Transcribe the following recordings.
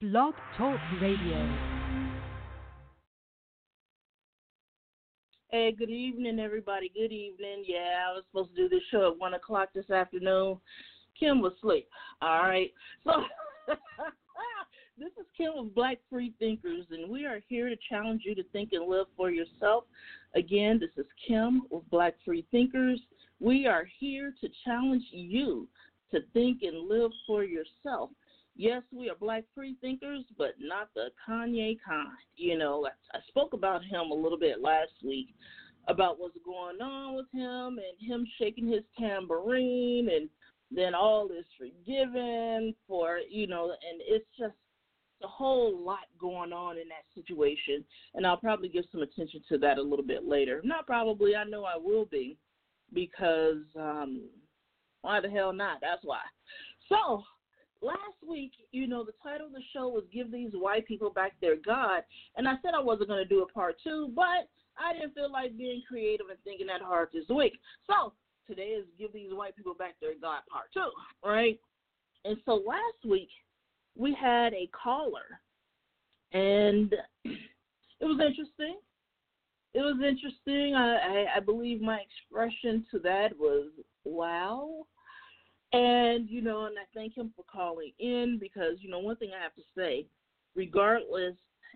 Blog Talk Radio. Hey, good evening, everybody. Good evening. Yeah, I was supposed to do this show at 1 o'clock this afternoon. Kim was asleep. All right. So, this is Kim with Black Free Thinkers, and we are here to challenge you to think and live for yourself. Again, this is Kim with Black Free Thinkers. We are here to challenge you to think and live for yourself. Yes, we are black free thinkers, but not the Kanye kind. You know, I, I spoke about him a little bit last week about what's going on with him and him shaking his tambourine and then all is forgiven for, you know, and it's just a whole lot going on in that situation. And I'll probably give some attention to that a little bit later. Not probably, I know I will be because um why the hell not? That's why. So, last week, you know, the title of the show was Give These White People Back Their God. And I said I wasn't going to do a part two, but I didn't feel like being creative and thinking that hard this week. So today is Give These White People Back Their God part two, right? And so last week, we had a caller, and it was interesting. It was interesting. I, I, I believe my expression to that was wow and, you know, and I thank him for calling in because, you know, one thing I have to say, regardless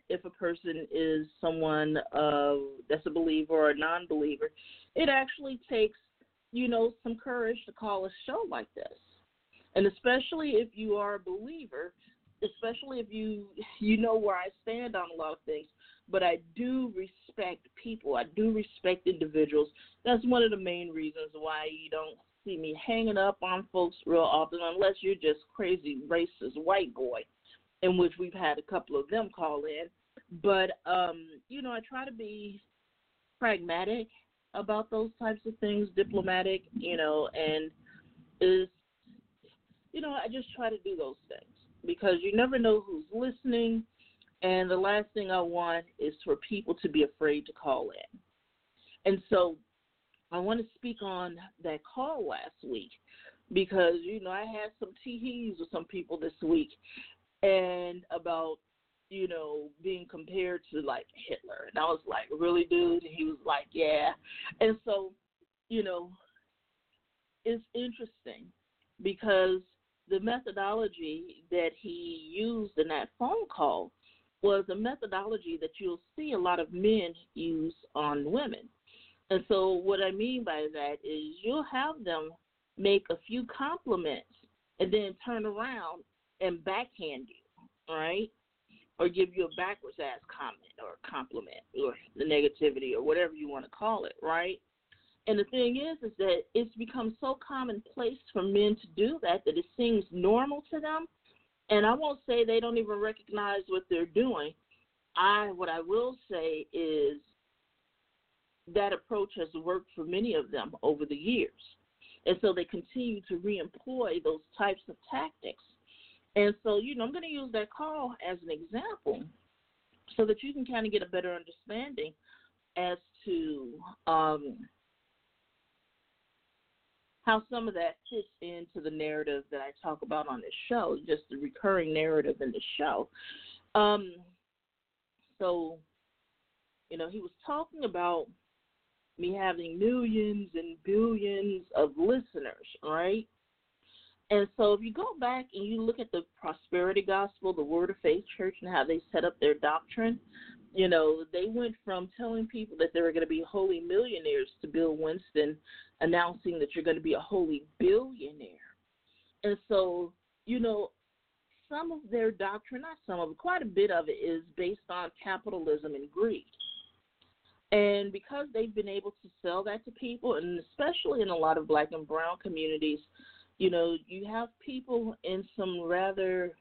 if a person is someone uh, that's a believer or a non believer, it actually takes, you know, some courage to call a show like this. And especially if you are a believer, especially if you you know where I stand on a lot of things, but I do respect people. I do respect individuals. That's one of the main reasons why you don't see me hanging up on folks real often unless you're just crazy racist white boy, in which we've had a couple of them call in. But um, you know, I try to be pragmatic about those types of things, diplomatic, you know, and is you know, I just try to do those things because you never know who's listening and the last thing I want is for people to be afraid to call in. And so I want to speak on that call last week because you know I had some teehees with some people this week, and about you know being compared to like Hitler, and I was like, really, dude? And he was like, yeah. And so, you know, it's interesting because the methodology that he used in that phone call was a methodology that you'll see a lot of men use on women. And so, what I mean by that is you'll have them make a few compliments and then turn around and backhand you, right? Or give you a backwards ass comment or compliment or the negativity or whatever you want to call it, right? And the thing is, is that it's become so commonplace for men to do that that it seems normal to them. And I won't say they don't even recognize what they're doing. I, what I will say is that approach has worked for many of them over the years. And so they continue to reemploy those types of tactics. And so, you know, I'm going to use that call as an example so that you can kind of get a better understanding as to um, how some of that fits into the narrative that I talk about on this show, just the recurring narrative in the show. Um, so, you know, he was talking about me having millions and billions of listeners, right? And so if you go back and you look at the prosperity gospel, the Word of Faith Church, and how they set up their doctrine, you know, they went from telling people that they were going to be holy millionaires to Bill Winston announcing that you're going to be a holy billionaire. And so, you know, some of their doctrine, not some of it, quite a bit of it is based on capitalism and greed. And because they've been able to sell that to people, and especially in a lot of black and brown communities, you know, you have people in some rather,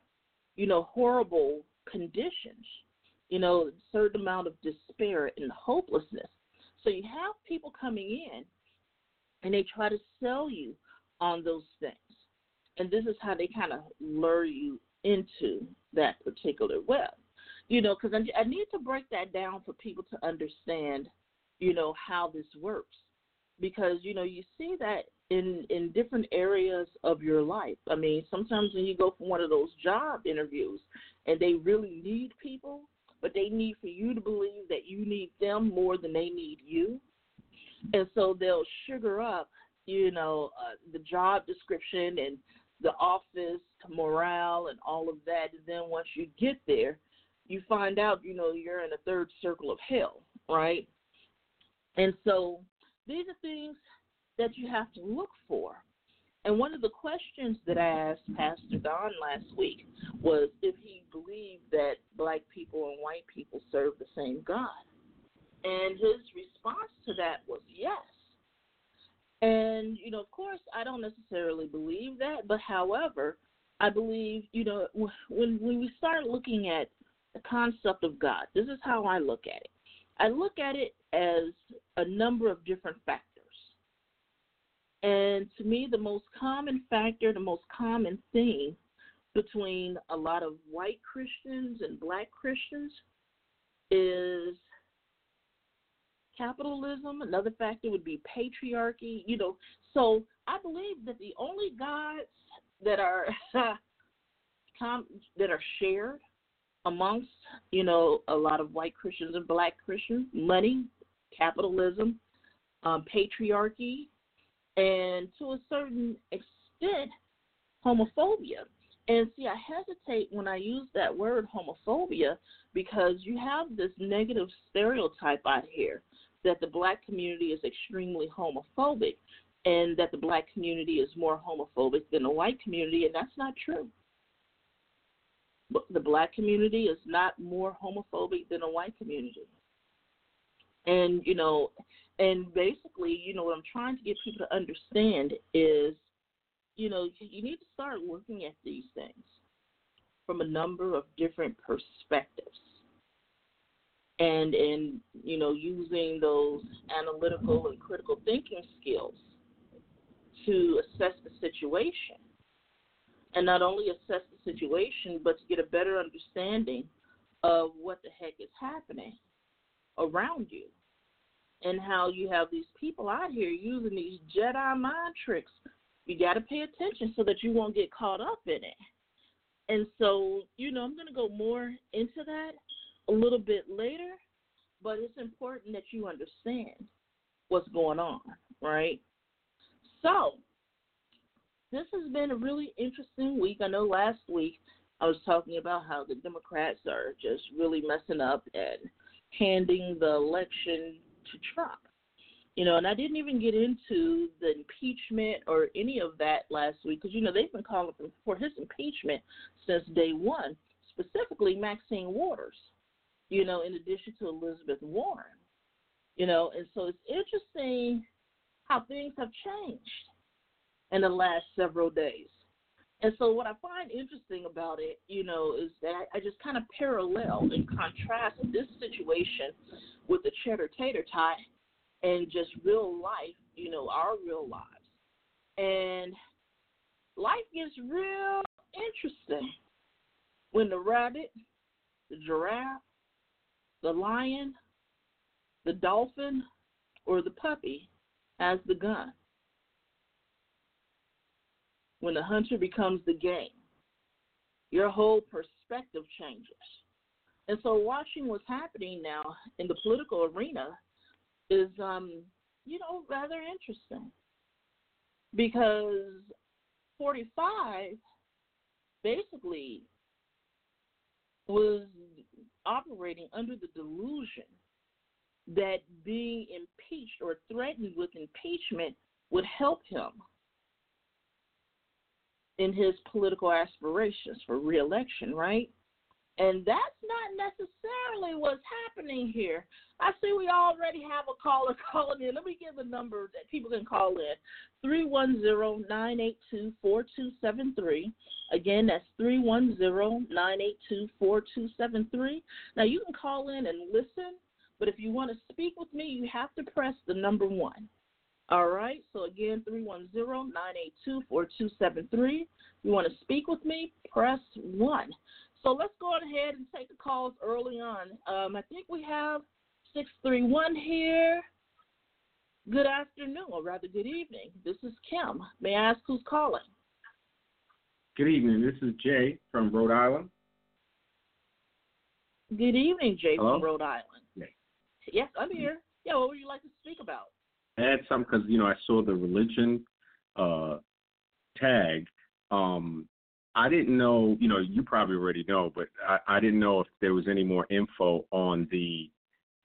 you know, horrible conditions, you know, a certain amount of despair and hopelessness. So you have people coming in and they try to sell you on those things. And this is how they kind of lure you into that particular web you know, because I, need to break that down for people to understand, you know, how this works. Because, you know, you see that in in different areas of your life. I mean, sometimes when you go for one of those job interviews and they really need people, but they need for you to believe that you need them more than they need you. And so they'll sugar up, you know, uh, the job description and the office morale and all of that. And then once you get there, you find out, you know, you're in a third circle of hell, right? And so these are things that you have to look for. And one of the questions that I asked Pastor Don last week was if he believed that black people and white people serve the same God. And his response to that was yes. And, you know, of course, I don't necessarily believe that, but however, I believe, you know, when, when we start looking at the concept of God, this is how I look at it. I look at it as a number of different factors. And to me, the most common factor, the most common thing between a lot of white Christians and black Christians is capitalism. Another factor would be patriarchy. You know, so I believe that the only gods that are that are shared amongst you know a lot of white Christians and black Christians, money, capitalism, um, patriarchy, and to a certain extent, homophobia. And see, I hesitate when I use that word homophobia because you have this negative stereotype out here that the black community is extremely homophobic and that the black community is more homophobic than the white community, and that's not true. The black community is not more homophobic than a white community. And, you know, and basically, you know, what I'm trying to get people to understand is, you know, you need to start looking at these things from a number of different perspectives and in you know using those analytical and critical thinking skills to assess the situation and not only assess the situation but to get a better understanding of what the heck is happening around you and how you have these people out here using these Jedi mind tricks. You got to pay attention so that you won't get caught up in it. And so, you know, I'm going to go more into that a little bit later, but it's important that you understand what's going on, right? So, this has been a really interesting week. I know last week I was talking about how the Democrats are just really messing up and handing the election to Trump. You know, and I didn't even get into the impeachment or any of that last week because, you know, they've been calling for his impeachment since day one, specifically Maxine Waters you know, in addition to Elizabeth Warren. You know, and so it's interesting how things have changed in the last several days. And so what I find interesting about it, you know, is that I just kind of parallel and contrast this situation with the cheddar tater tot and just real life, you know, our real lives. And life gets real interesting when the rabbit, the giraffe, the lion, the dolphin, or the puppy has the gun. When the hunter becomes the game, your whole perspective changes. And so, watching what's happening now in the political arena is, um, you know, rather interesting. Because 45 basically was operating under the delusion that being impeached or threatened with impeachment would help him in his political aspirations for reelection, right? And that's not necessarily what's happening here. I see we already have a caller calling in. Let me give the number that people can call in 310 982 4273. Again, that's 310 982 4273. Now, you can call in and listen, but if you want to speak with me, you have to press the number one. All right, so again, 310 982 4273. You want to speak with me? Press one. So let's go ahead and take the calls early on. Um, I think we have 631 here. Good afternoon, or rather, good evening. This is Kim. May I ask who's calling? Good evening. This is Jay from Rhode Island. Good evening, Jay Hello? from Rhode Island. Yes, I'm here. Yeah, what would you like to speak about? Had some because you know I saw the religion uh, tag. Um, I didn't know. You know, you probably already know, but I, I didn't know if there was any more info on the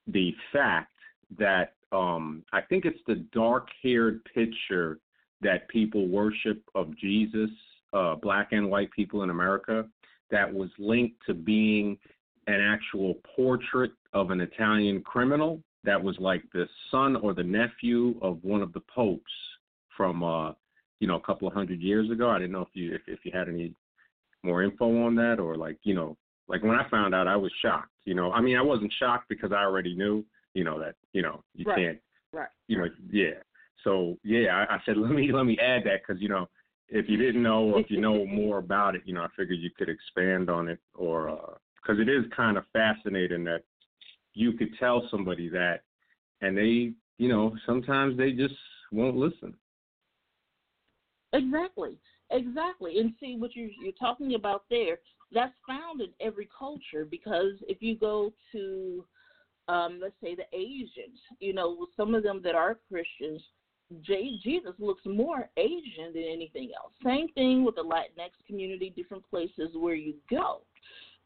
the fact that um, I think it's the dark-haired picture that people worship of Jesus, uh, black and white people in America, that was linked to being an actual portrait of an Italian criminal that was like the son or the nephew of one of the popes from uh you know a couple of hundred years ago. I didn't know if you if, if you had any more info on that or like you know like when I found out I was shocked. You know, I mean I wasn't shocked because I already knew you know that you know you Right. can't Right. you know yeah. So yeah, I, I said let me let me add that because you know if you didn't know or if you know more about it, you know I figured you could expand on it or because it is kind of fascinating that you could tell somebody that and they you know sometimes they just won't listen. Exactly, exactly. And see what you you're talking about there. That's found in every culture because if you go to, um, let's say the Asians, you know, some of them that are Christians, Jesus looks more Asian than anything else. Same thing with the Latinx community, different places where you go,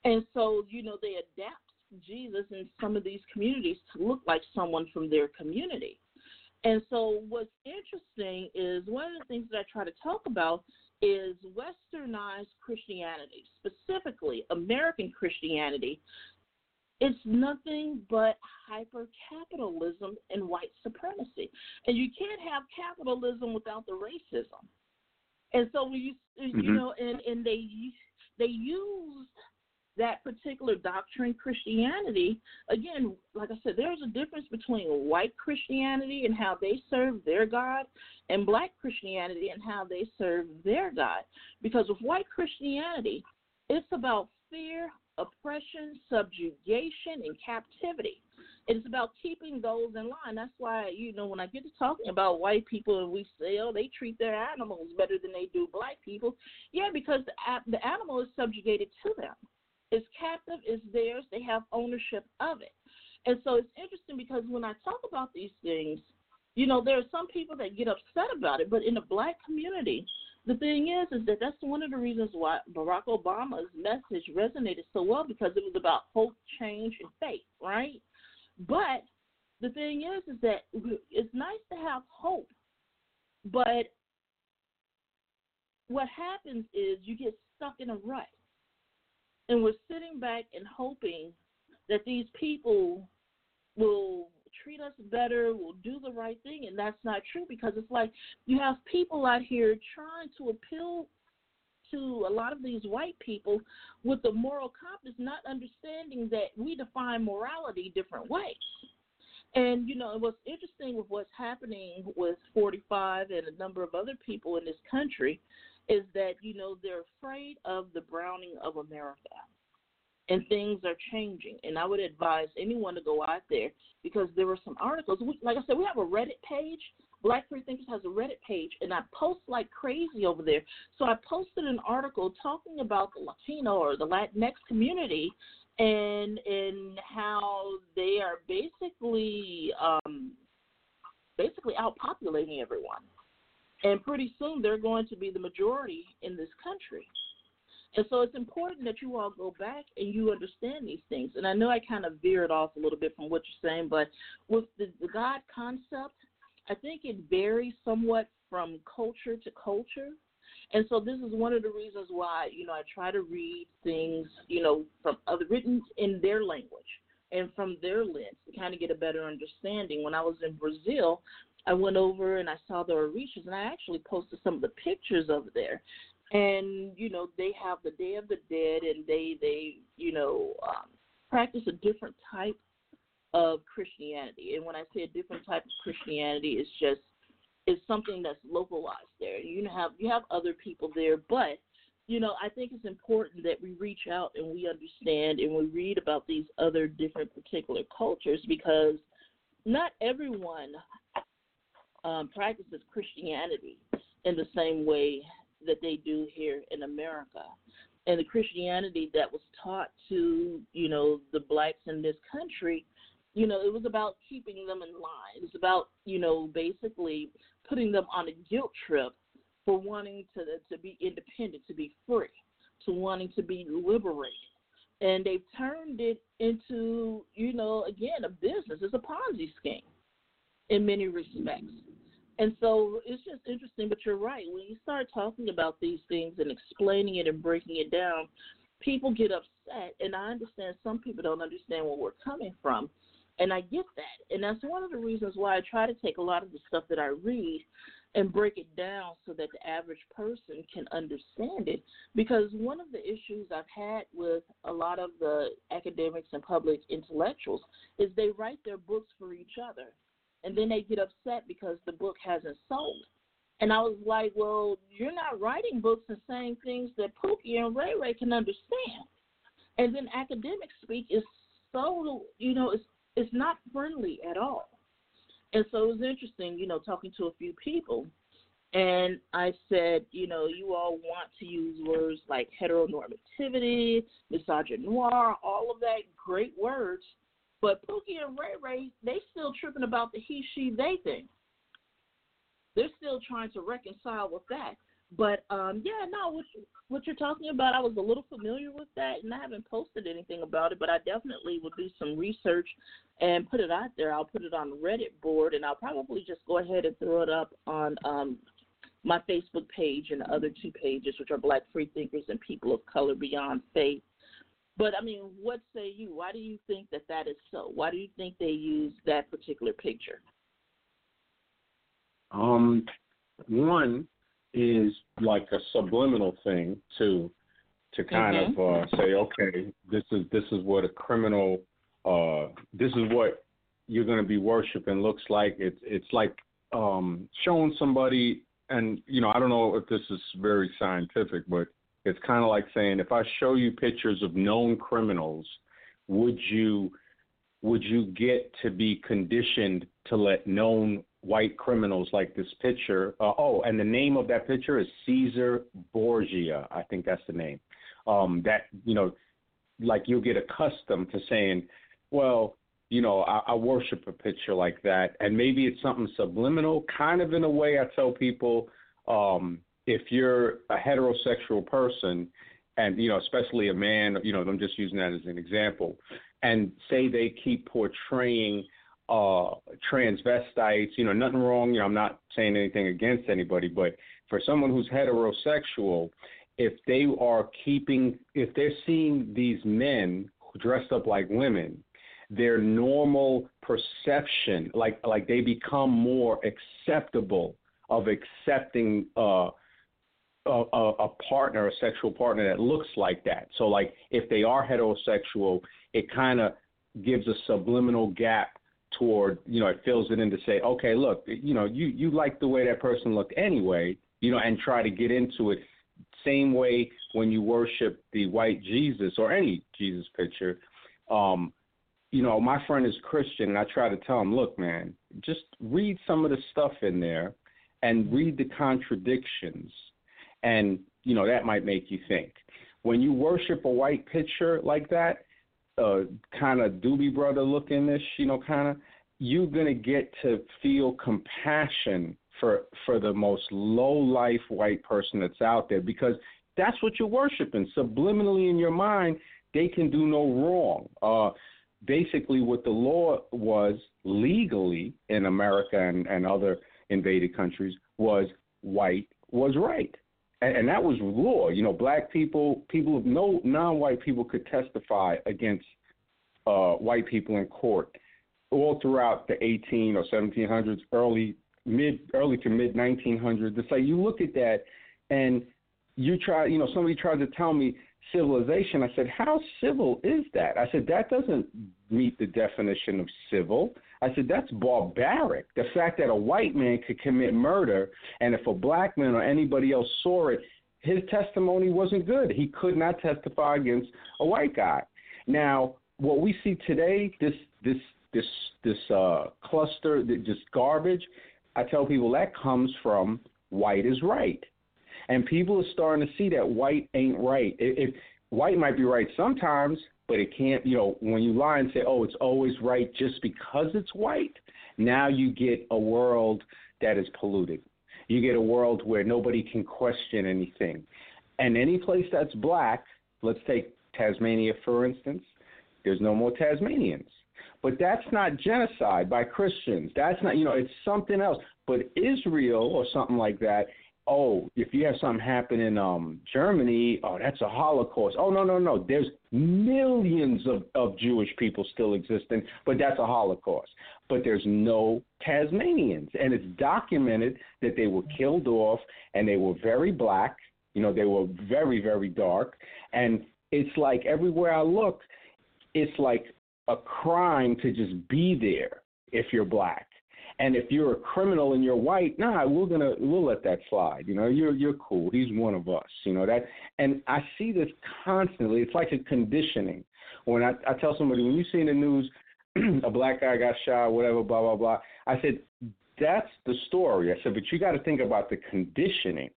and so you know they adapt Jesus in some of these communities to look like someone from their community. And so, what's interesting is one of the things that I try to talk about is westernized Christianity, specifically American Christianity. It's nothing but hyper capitalism and white supremacy. And you can't have capitalism without the racism. And so, when you, you Mhm. know, and, and they, they use that particular doctrine, Christianity, again, like I said, there's a difference between white Christianity and how they serve their God and black Christianity and how they serve their God. Because with white Christianity, it's about fear, oppression, subjugation, and captivity. It's about keeping those in line. That's why, you know, when I get to talking about white people and we say, oh, they treat their animals better than they do black people, yeah, because the, the animal is subjugated to them. It's captive, is theirs, they have ownership of it. And so it's interesting because when I talk about these things, you know, there are some people that get upset about it, but in the black community, the thing is, is that that's one of the reasons why Barack Obama's message resonated so well because it was about hope, change, and faith, right? But the thing is, is that it's nice to have hope, but what happens is you get stuck in a rut, and we're sitting back and hoping that these people will treat us better, will do the right thing, and that's not true because it's like you have people out here trying to appeal to a lot of these white people with the moral compass, not understanding that we define morality different ways. And you know, what's interesting with what's happening with 45 and a number of other people in this country is that you know they're afraid of the browning of America and things are changing. And I would advise anyone to go out there because there were some articles. We, like I said, we have a Reddit page. Black Free Thinkers has a Reddit page, and I post like crazy over there. So I posted an article talking about the Latino or the Latinx community and and how they are basically um, basically outpopulating everyone. And pretty soon they're going to be the majority in this country. And so it's important that you all go back and you understand these things. And I know I kind of veered off a little bit from what you're saying, but with the, the God concept, I think it varies somewhat from culture to culture. And so this is one of the reasons why, you know, I try to read things, you know, from other written in their language and from their lens to kind of get a better understanding. When I was in Brazil, I went over and I saw the Orishas, and I actually posted some of the pictures over there and you know they have the Day of the Dead, and they they you know um, practice a different type of Christianity. And when I say a different type of Christianity, it's just it's something that's localized there. You have you have other people there, but you know I think it's important that we reach out and we understand and we read about these other different particular cultures because not everyone um, practices Christianity in the same way that they do here in America. And the Christianity that was taught to, you know, the blacks in this country, you know, it was about keeping them in line. It was about, you know, basically putting them on a guilt trip for wanting to to be independent, to be free, to wanting to be liberated. And they've turned it into, you know, again, a business. It's a Ponzi scheme in many respects. And so it's just interesting, but you're right. When you start talking about these things and explaining it and breaking it down, people get upset. And I understand some people don't understand where we're coming from. And I get that. And that's one of the reasons why I try to take a lot of the stuff that I read and break it down so that the average person can understand it. Because one of the issues I've had with a lot of the academics and public intellectuals is they write their books for each other and then they get upset because the book hasn't sold. And I was like, well, you're not writing books and saying things that Pookie and Ray Ray can understand. And then academic speak is so, you know, it's it's not friendly at all. And so it was interesting, you know, talking to a few people. And I said, you know, you all want to use words like heteronormativity, misogynoir, all of that, great words. But Pookie and Ray Ray, they still tripping about the he, she, they thing. They're still trying to reconcile with that. But um, yeah, no, what you, what you're talking about, I was a little familiar with that, and I haven't posted anything about it. But I definitely will do some research and put it out there. I'll put it on Reddit board, and I'll probably just go ahead and throw it up on um, my Facebook page and the other two pages, which are Black Free Thinkers and People of Color Beyond Faith. But I mean, what say you? Why do you think that that is so? Why do you think they use that particular picture? Um, one is like a subliminal thing to to kind mm-hmm. of uh, say, okay, this is this is what a criminal, uh, this is what you're going to be worshiping looks like. It's it's like um, showing somebody, and you know, I don't know if this is very scientific, but it's kind of like saying, if I show you pictures of known criminals, would you would you get to be conditioned to let known white criminals like this picture? Uh, oh, and the name of that picture is Caesar Borgia. I think that's the name. Um, that you know, like you'll get accustomed to saying, well, you know, I, I worship a picture like that, and maybe it's something subliminal, kind of in a way. I tell people. Um, if you're a heterosexual person and you know especially a man you know i'm just using that as an example and say they keep portraying uh transvestites you know nothing wrong you know i'm not saying anything against anybody but for someone who's heterosexual if they are keeping if they're seeing these men dressed up like women their normal perception like like they become more acceptable of accepting uh a, a, partner, a sexual partner that looks like that. So, like, if they are heterosexual, it kind of gives a subliminal gap toward, you know, it fills it in to say, okay, look, you know, you you like the way that person looked anyway, you know, and try to get into it. Same way when you worship the white Jesus or any Jesus picture. Um, you know, my friend is Christian, and I try to tell him, look, man, just read some of the stuff in there and read the contradictions and you know that might make you think. When you worship a white picture like that, kind of Doobie Brother lookingish, you know, kind of, you're gonna get to feel compassion for for the most low life white person that's out there because that's what you're worshiping. Subliminally in your mind, they can do no wrong. Uh, basically, what the law was legally in America and, and other invaded countries was white was right and, and that was law. You know, black people, people, no non-white people could testify against uh, white people in court all throughout the 18 or 1700s, early mid, early to mid 1900s. It's like you look at that, and you try. You know, somebody tried to tell me civilization. I said, how civil is that? I said that doesn't meet the definition of civil. I said, that's barbaric. The fact that a white man could commit murder, and if a black man or anybody else saw it, his testimony wasn't good. He could not testify against a white guy. Now, what we see today, this this this this uh, cluster, this garbage, I tell people that comes from white is right. And people are starting to see that white ain't right. If, white might be right sometimes, but it can't, you know, when you lie and say, oh, it's always right just because it's white, now you get a world that is polluted. You get a world where nobody can question anything. And any place that's black, let's take Tasmania for instance, there's no more Tasmanians. But that's not genocide by Christians. That's not, you know, it's something else. But Israel or something like that oh, if you have something happen in um, Germany, oh, that's a Holocaust. Oh, no, no, no. There's millions of, of Jewish people still existing, but that's a Holocaust. But there's no Tasmanians. And it's documented that they were killed off and they were very black. You know, they were very, very dark. And it's like everywhere I look, it's like a crime to just be there if you're black. And if you're a criminal and you're white, nah, we're gonna we'll let that slide. You know, you're you're cool. He's one of us. You know that. And I see this constantly. It's like a conditioning. When I, I tell somebody when you see in the news a black guy got shot, whatever, blah blah blah. I said that's the story. I said, but you got to think about the conditioning.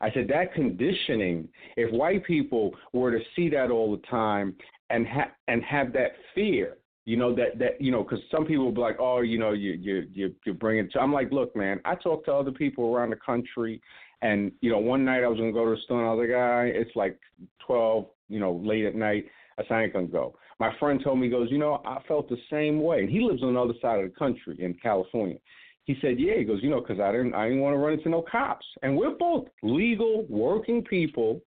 I said that conditioning. If white people were to see that all the time and ha- and have that fear, you know that that you know because some people will be like, oh, you know, you you you you're bringing. To, I'm like, look, man, I talk to other people around the country, and you know, one night I was gonna go to the store, and I was like, ah, it's like twelve, you know, late at night. I said, I ain't gonna go. My friend told me, he goes, you know, I felt the same way, and he lives on the other side of the country in California. He said, yeah, he goes, you know, because I didn't, I didn't want to run into no cops, and we're both legal, working people,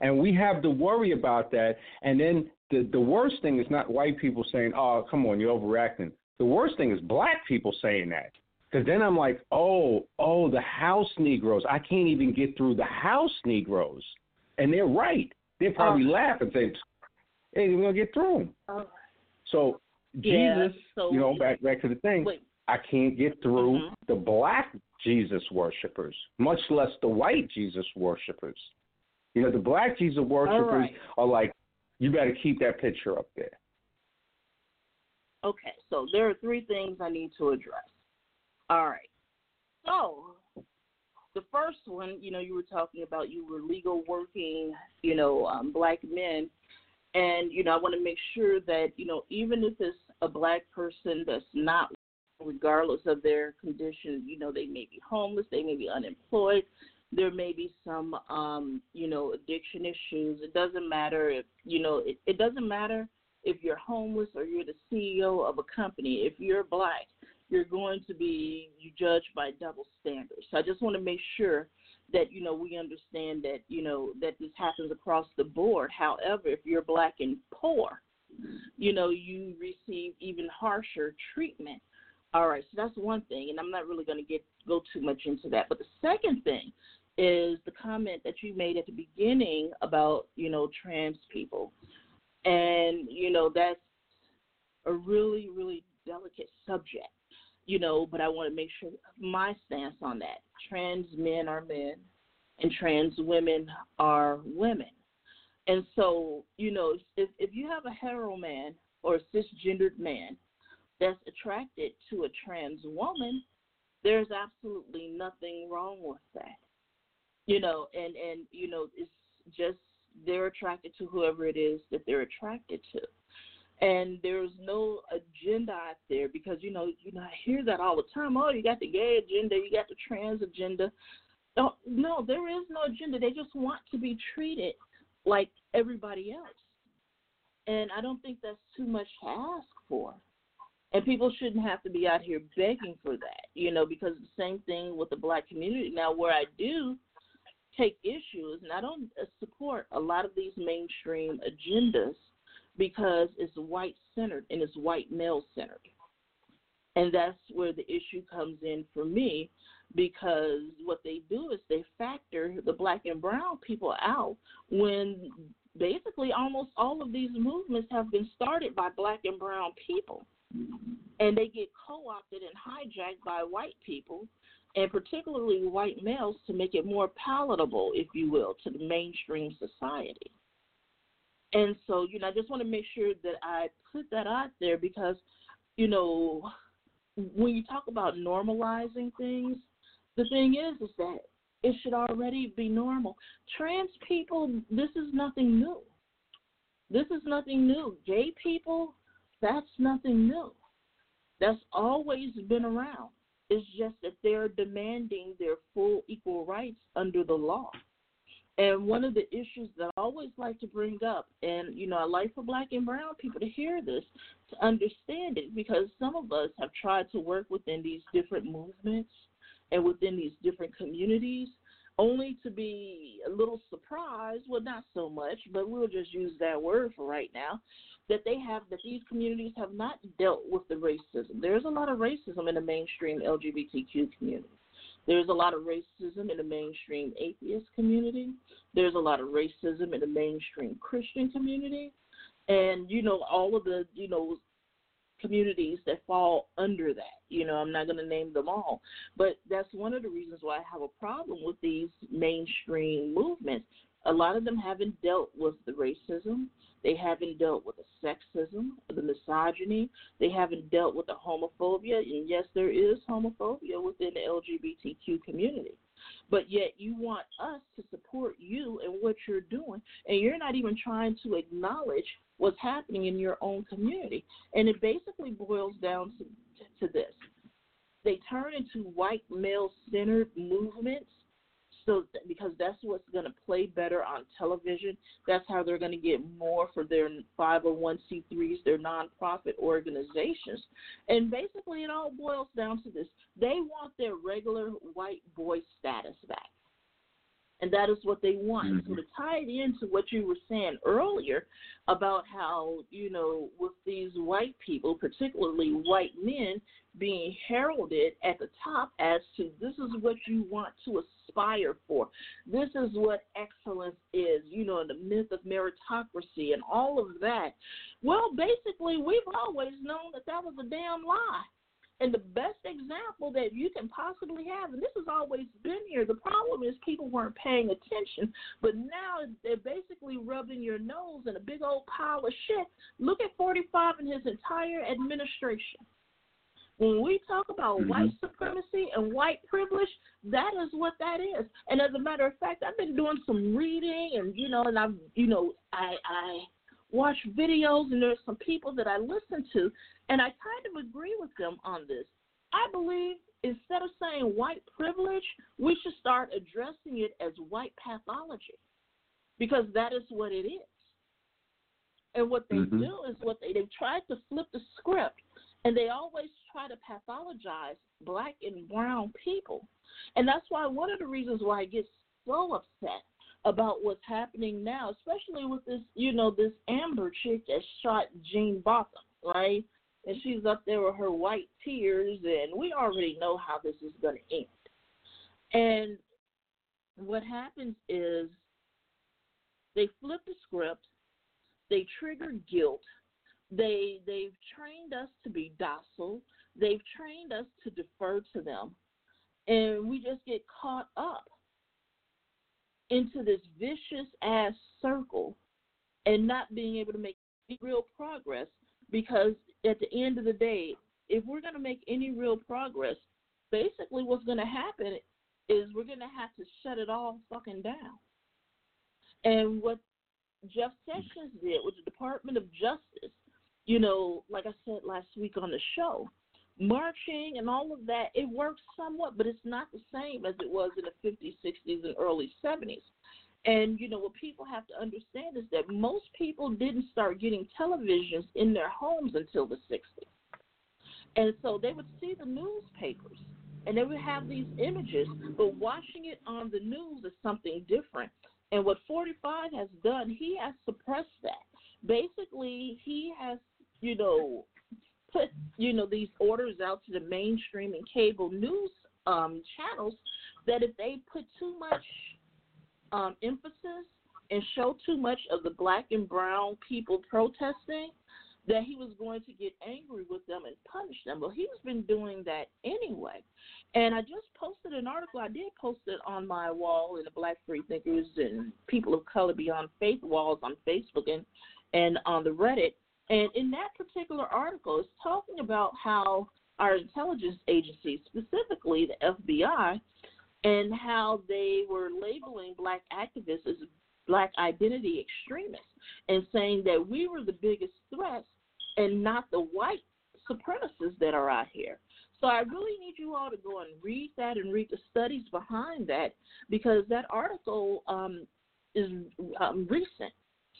and we have to worry about that. And then the the worst thing is not white people saying, "Oh, come on, you're overreacting." The worst thing is black people saying that. Because then I'm like, oh, oh, the house Negroes. I can't even get through the house Negroes, and they're right. They probably oh. laugh and say, "Hey, we're gonna get through them." Oh. So yeah, Jesus, so you know, back back to the thing. Wait. I can't get through mm-hmm. the black Jesus worshippers, much less the white Jesus worshippers. You know, the black Jesus worshippers right. are like you better keep that picture up there. Okay, so there are three things I need to address. All right. So the first one, you know, you were talking about you were legal working, you know, um, black men, and you know, I want to make sure that you know, even if it's a black person that's not, regardless of their condition, you know, they may be homeless, they may be unemployed, there may be some um, you know addiction issues. It doesn't matter if you know it, it doesn't matter if you're homeless or you're the CEO of a company. If you're black, you're going to be you judged by double standards. So I just want to make sure that you know we understand that you know that this happens across the board. However, if you're black and poor, you know you receive even harsher treatment. All right, so that's one thing, and I'm not really going to get go too much into that. But the second thing is the comment that you made at the beginning about, you know, trans people. And, you know, that's a really, really delicate subject, you know, but I want to make sure my stance on that. Trans men are men and trans women are women. And so, you know, if, if you have a hetero man or a cisgendered man that's attracted to a trans woman, there's absolutely nothing wrong with that you know, and and you know, it's just they're attracted to whoever it is that they're attracted to. And there's no agenda out there because you know you know I hear that all the time. Oh, you got the gay agenda, you got the trans agenda. No, no, there is no agenda. They just want to be treated like everybody else. And I don't think that's too much to ask for. And people shouldn't have to be out here begging for that, you know, because the same thing with the black community. Now, where I do take issues, and I don't uh, support a lot of these mainstream agendas because it's white centered and it's white male centered. And that's where the issue comes in for me because what they do is they factor the black and brown people out when basically almost all of these movements have been started by black and brown people. And they get co opted and hijacked by white people and particularly white males to make it more palatable, if you will, to the mainstream society. And so, you know, I just want to make sure that I put that out there because, you know, when you talk about normalizing things, the thing is, is that it should already be normal. Trans people, this is nothing new. This is nothing new. Gay people, that's nothing new. That's always been around. It's just that they're demanding their full equal rights under the law. And one of the issues that I always like to bring up, and you know, I like for black and brown people to hear this, to understand it, because some of us have tried to work within these different movements and within these different communities, only to be a little surprised, well, not so much, but we'll just use that word for right now, that they have, that these communities have not dealt with the racism. There's a lot of racism in the mainstream LGBTQ community. There's a lot of racism in the mainstream atheist community. There's a lot of racism in the mainstream Christian community. And, you know, all of the, you know, communities that fall under that. You know, I'm not going to name them all. But that's one of the reasons why I have a problem with these mainstream movements. A lot of them haven't dealt with the racism. They haven't dealt with the sexism, the misogyny. They haven't dealt with the homophobia. And yes, there is homophobia within the LGBTQ community. But yet you want us to support you and what you're doing, and you're not even trying to acknowledge what's happening in your own community. And it basically boils down to, to this. They turn into white male centered movements so because that's what's going to play better on television. That's how they're going to get more for their 501c3s, their nonprofit organizations. And basically, it all boils down to this: they want their regular white boy status back. And that is what they want. Mm-hmm. So to tie it into what you were saying earlier about how, you know, with these white people, particularly white men, being heralded at the top as to this is what you want to aspire for. This is what excellence is, you know, the myth of meritocracy and all of that. Well, basically, we've always known that that was a damn lie. And the best example that you can possibly have, and this has always been here, the problem is people weren't paying attention, but now they're basically rubbing your nose in a big old pile of shit. Look at 45 and his entire administration. When we talk about mm-hmm. white supremacy and white privilege, that is what that is. And as a matter of fact, I've been doing some reading, and you know, and I've, you know, I I watch videos, and there's some people that I listen to, and I kind of agree with them on this. I believe instead of saying white privilege, we should start addressing it as white pathology, because that is what it is. And what they mm-hmm. do is what they they tried to flip the script and they always try to pathologize black and brown people. And that's why one of the reasons why I get so upset about what's happening now, especially with this, you know, this Amber chick that shot Jean Botham, right? And she's up there with her white tears, and we already know how this is going to end. And what happens is they flip the script, they trigger guilt, they they've trained us to be docile. They've trained us to defer to them. And we just get caught up into this vicious ass circle and not being able to make real progress because at the end of the day, if we're going to make any real progress, basically what's going to happen is we're going to have to shut it all fucking down. And what Jeff Sessions did with the Department of Justice you know, like I said last week on the show, marching and all of that, it works somewhat, but it's not the same as it was in the 50s, 60s, and early 70s. And, you know, what people have to understand is that most people didn't start getting televisions in their homes until the 60s. And so they would see the newspapers and they would have these images, but watching it on the news is something different. And what 45 has done, he has suppressed that. Basically, he has you know, put you know these orders out to the mainstream and cable news um, channels that if they put too much um, emphasis and show too much of the black and brown people protesting, that he was going to get angry with them and punish them. Well, he's been doing that anyway. And I just posted an article. I did post it on my wall in the Black Free Thinkers and People of Color Beyond Faith walls on Facebook and and on the Reddit and in that particular article, it's talking about how our intelligence agencies, specifically the FBI, and how they were labeling black activists as black identity extremists and saying that we were the biggest threats and not the white supremacists that are out here. So I really need you all to go and read that and read the studies behind that because that article um, is um, recent.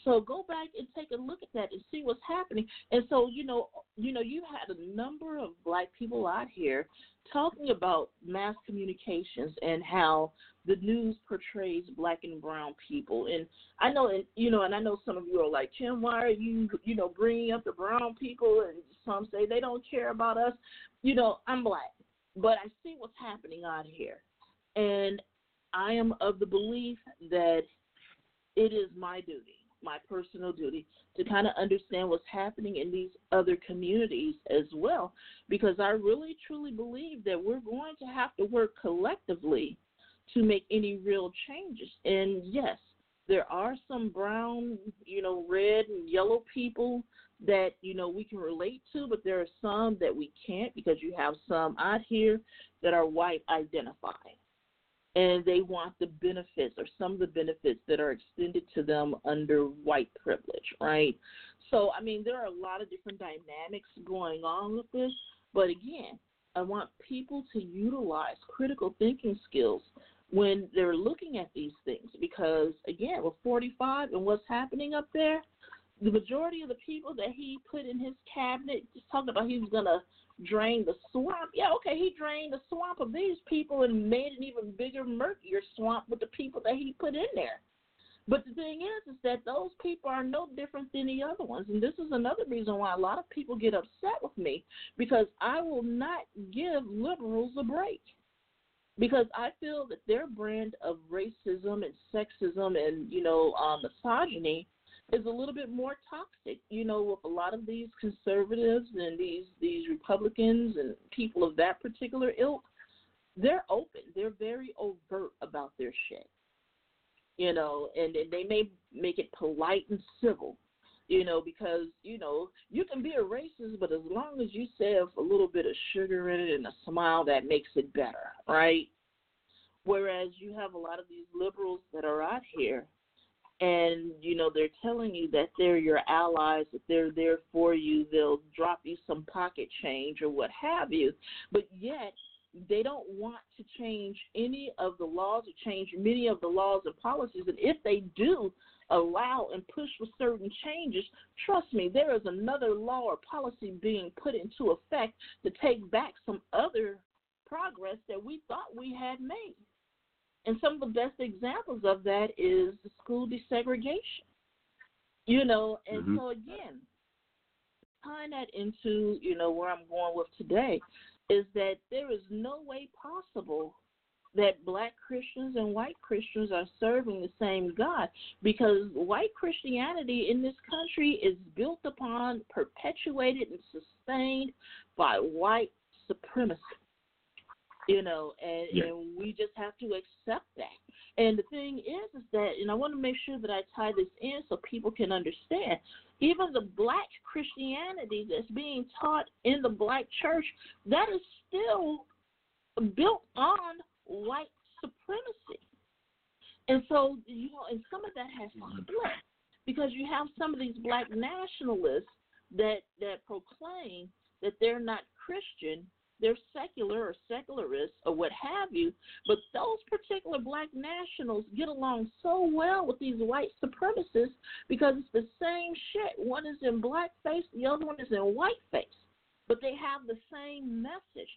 So go back and take a look at that and see what's happening. And so you know, you know, you had a number of black people out here talking about mass communications and how the news portrays black and brown people. And I know, and you know, and I know some of you are like, Kim, why are you, you know, bringing up the brown people? And some say they don't care about us. You know, I'm black, but I see what's happening out here, and I am of the belief that it is my duty my personal duty to kind of understand what's happening in these other communities as well, because I really truly believe that we're going to have to work collectively to make any real changes. And yes, there are some brown, you know, red and yellow people that you know we can relate to, but there are some that we can't because you have some out here that are white identified and they want the benefits or some of the benefits that are extended to them under white privilege, right? So, I mean, there are a lot of different dynamics going on with this, but again, I want people to utilize critical thinking skills when they're looking at these things because, again, with 45 and what's happening up there, the majority of the people that he put in his cabinet, just talking about he was going to drain the swamp. Yeah, okay, he drained the swamp of these people and made an even bigger, murkier swamp with the people that he put in there. But the thing is, is that those people are no different than the other ones, and this is another reason why a lot of people get upset with me because I will not give liberals a break because I feel that their brand of racism and sexism and you know um, misogyny is a little bit more toxic. You know, with a lot of these conservatives and these these Republicans and people of that particular ilk, they're open. They're very overt about their shit. You know, and, and they may make it polite and civil. You know, because you know you can be a racist, but as long as you have a little bit of sugar in it and a smile, that makes it better, right? Whereas you have a lot of these liberals that are out here and you know they're telling you that they're your allies that they're there for you they'll drop you some pocket change or what have you. But yet they don't want to change any of the laws or change many of the laws and policies. And if they do allow and push for certain changes trust me there is another law or policy being put into effect to take back some other progress that we thought we had made and some of the best examples of that is the school desegregation. You know, and mm-hmm. so again, tying that into, you know, where I'm going with today is that there is no way possible that black Christians and white Christians are serving the same God because white Christianity in this country is built upon, perpetuated, and sustained by white supremacy you know, and, yeah. and we just have to accept that. And the thing is, is that, and I want to make sure that I tie this in so people can understand. Even the black Christianity that's being taught in the black church, that is still built on white supremacy. And so, you know, and some of that has mm-hmm. split because you have some of these black nationalists that that proclaim that they're not Christian they're secular or secularists or what have you, but those particular black nationals get along so well with these white supremacists because it's the same shit. One is in blackface, the other one is in whiteface, but they have the same message.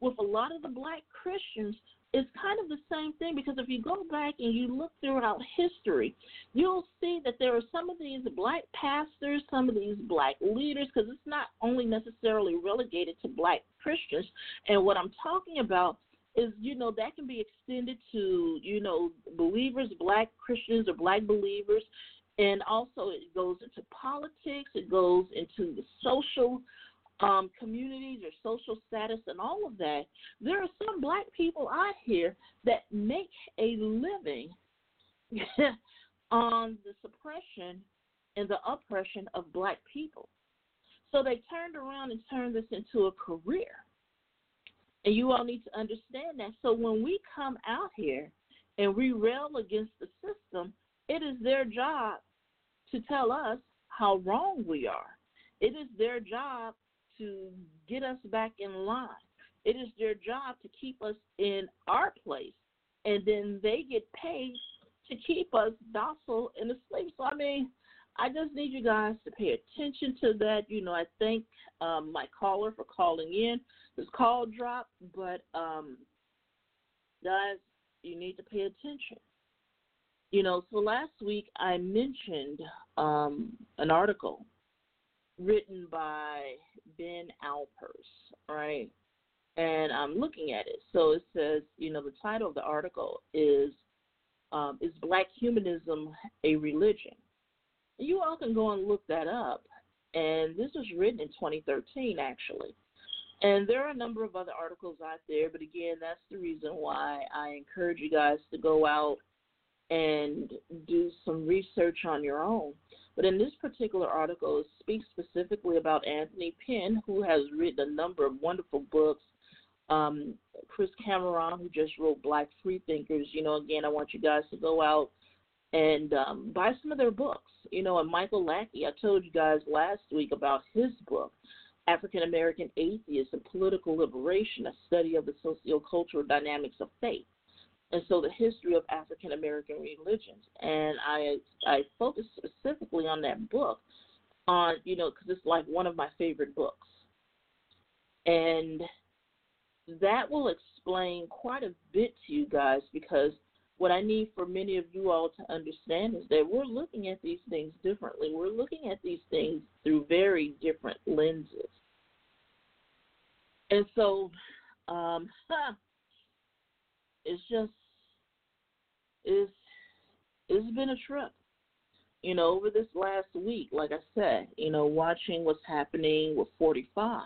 With a lot of the black Christians, it's kind of the same thing because if you go back and you look throughout history, you'll see that there are some of these black pastors, some of these black leaders, because it's not only necessarily relegated to black Christians. And what I'm talking about is, you know, that can be extended to, you know, believers, black Christians or black believers. And also, it goes into politics, it goes into the social um, communities or social status and all of that, there are some black people out here that make a living on the suppression and the oppression of black people. So they turned around and turned this into a career. And you all need to understand that. So when we come out here and we rail against the system, it is their job to tell us how wrong we are. It is their job to get us back in line. It is their job to keep us in our place. And then they get paid to keep us docile and asleep. So, I mean, I just need you guys to pay attention to that. You know, I thank um, my caller for calling in. His call dropped, but um, guys, you need to pay attention. You know, so last week I mentioned um, an article written by Ben Alpers, right? And I'm looking at it. So it says, you know, the title of the article is um, "Is Black Humanism a Religion?" You all can go and look that up. And this was written in 2013, actually. And there are a number of other articles out there, but again, that's the reason why I encourage you guys to go out and do some research on your own. But in this particular article, it speaks specifically about Anthony Pinn, who has written a number of wonderful books. Um, Chris Cameron, who just wrote Black Freethinkers. You know, again, I want you guys to go out and um, buy some of their books. You know, and Michael Lackey, I told you guys last week about his book, African American Atheists and Political Liberation, a study of the sociocultural dynamics of faith and so the history of African American religions. And I I focus specifically on that book, on you know because it's like one of my favorite books, and that will explain quite a bit to you guys because what I need for many of you all to understand is that we're looking at these things differently. We're looking at these things through very different lenses. And so, um, it's just it's it's been a trip. You know, over this last week, like I said, you know, watching what's happening with 45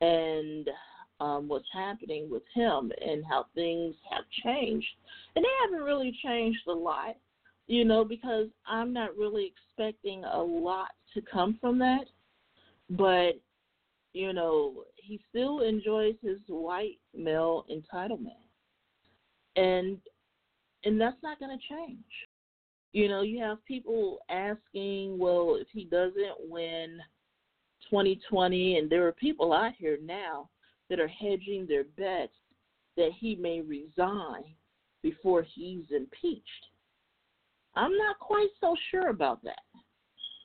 and um, what's happening with him and how things have changed. And they haven't really changed a lot, you know, because I'm not really expecting a lot to come from that. But, you know, he still enjoys his white male entitlement and and that's not going to change. You know, you have people asking, well, if he doesn't win 2020, and there are people out here now that are hedging their bets that he may resign before he's impeached. I'm not quite so sure about that.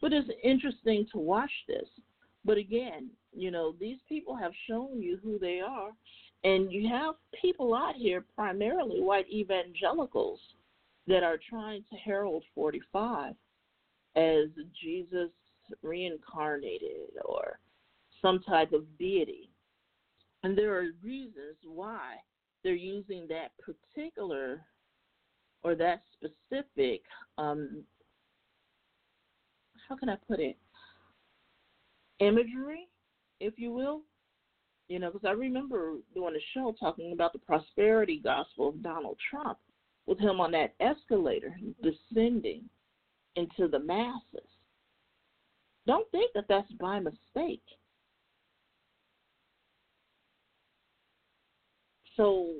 But it's interesting to watch this. But again, you know, these people have shown you who they are, and you have people out here, primarily white evangelicals, that are trying to herald 45 as Jesus reincarnated or some type of deity. And there are reasons why they're using that particular or that specific, um, how can I put it, imagery, if you will, you know, because I remember doing a show talking about the prosperity gospel of Donald Trump with him on that escalator descending into the masses. Don't think that that's by mistake. So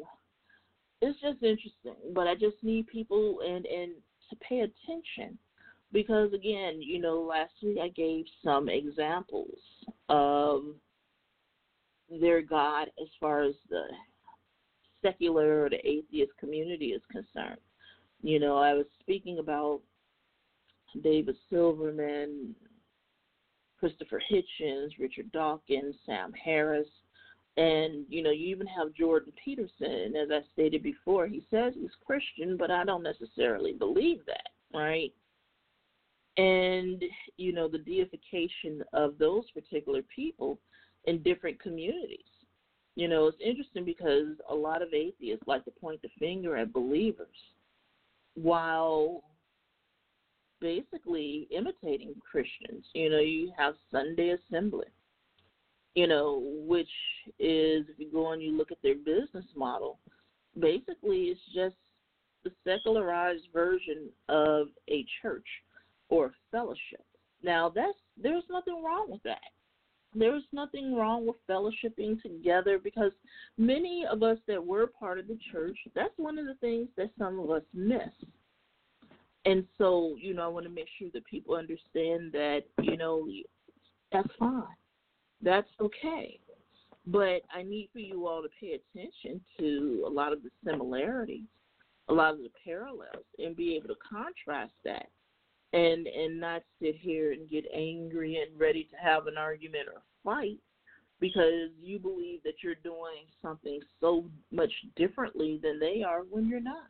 it's just interesting, but I just need people and and to pay attention because again, you know, last week I gave some examples of their God as far as the secular or the atheist community is concerned. You know, I was speaking about David Silverman, Christopher Hitchens, Richard Dawkins, Sam Harris, and you know, you even have Jordan Peterson. As I stated before, he says he's Christian, but I don't necessarily believe that, right? And you know, the deification of those particular people in different communities. You know, it's interesting because a lot of atheists like to point the finger at believers while basically imitating Christians. You know, you have Sunday Assembly, you know, which is, if you go and you look at their business model, basically it's just the secularized version of a church or fellowship. Now, that's there's nothing wrong with that there's nothing wrong with fellowshipping together because many of us that were part of the church, that's one of the things that some of us miss. And so, you know, I want to make sure that people understand that, you know, that's fine. That's okay. But I need for you all to pay attention to a lot of the similarities, a lot of the parallels, and be able to contrast that and and not sit here and get angry and ready to have an argument or fight because you believe that you're doing something so much differently than they are when you're not.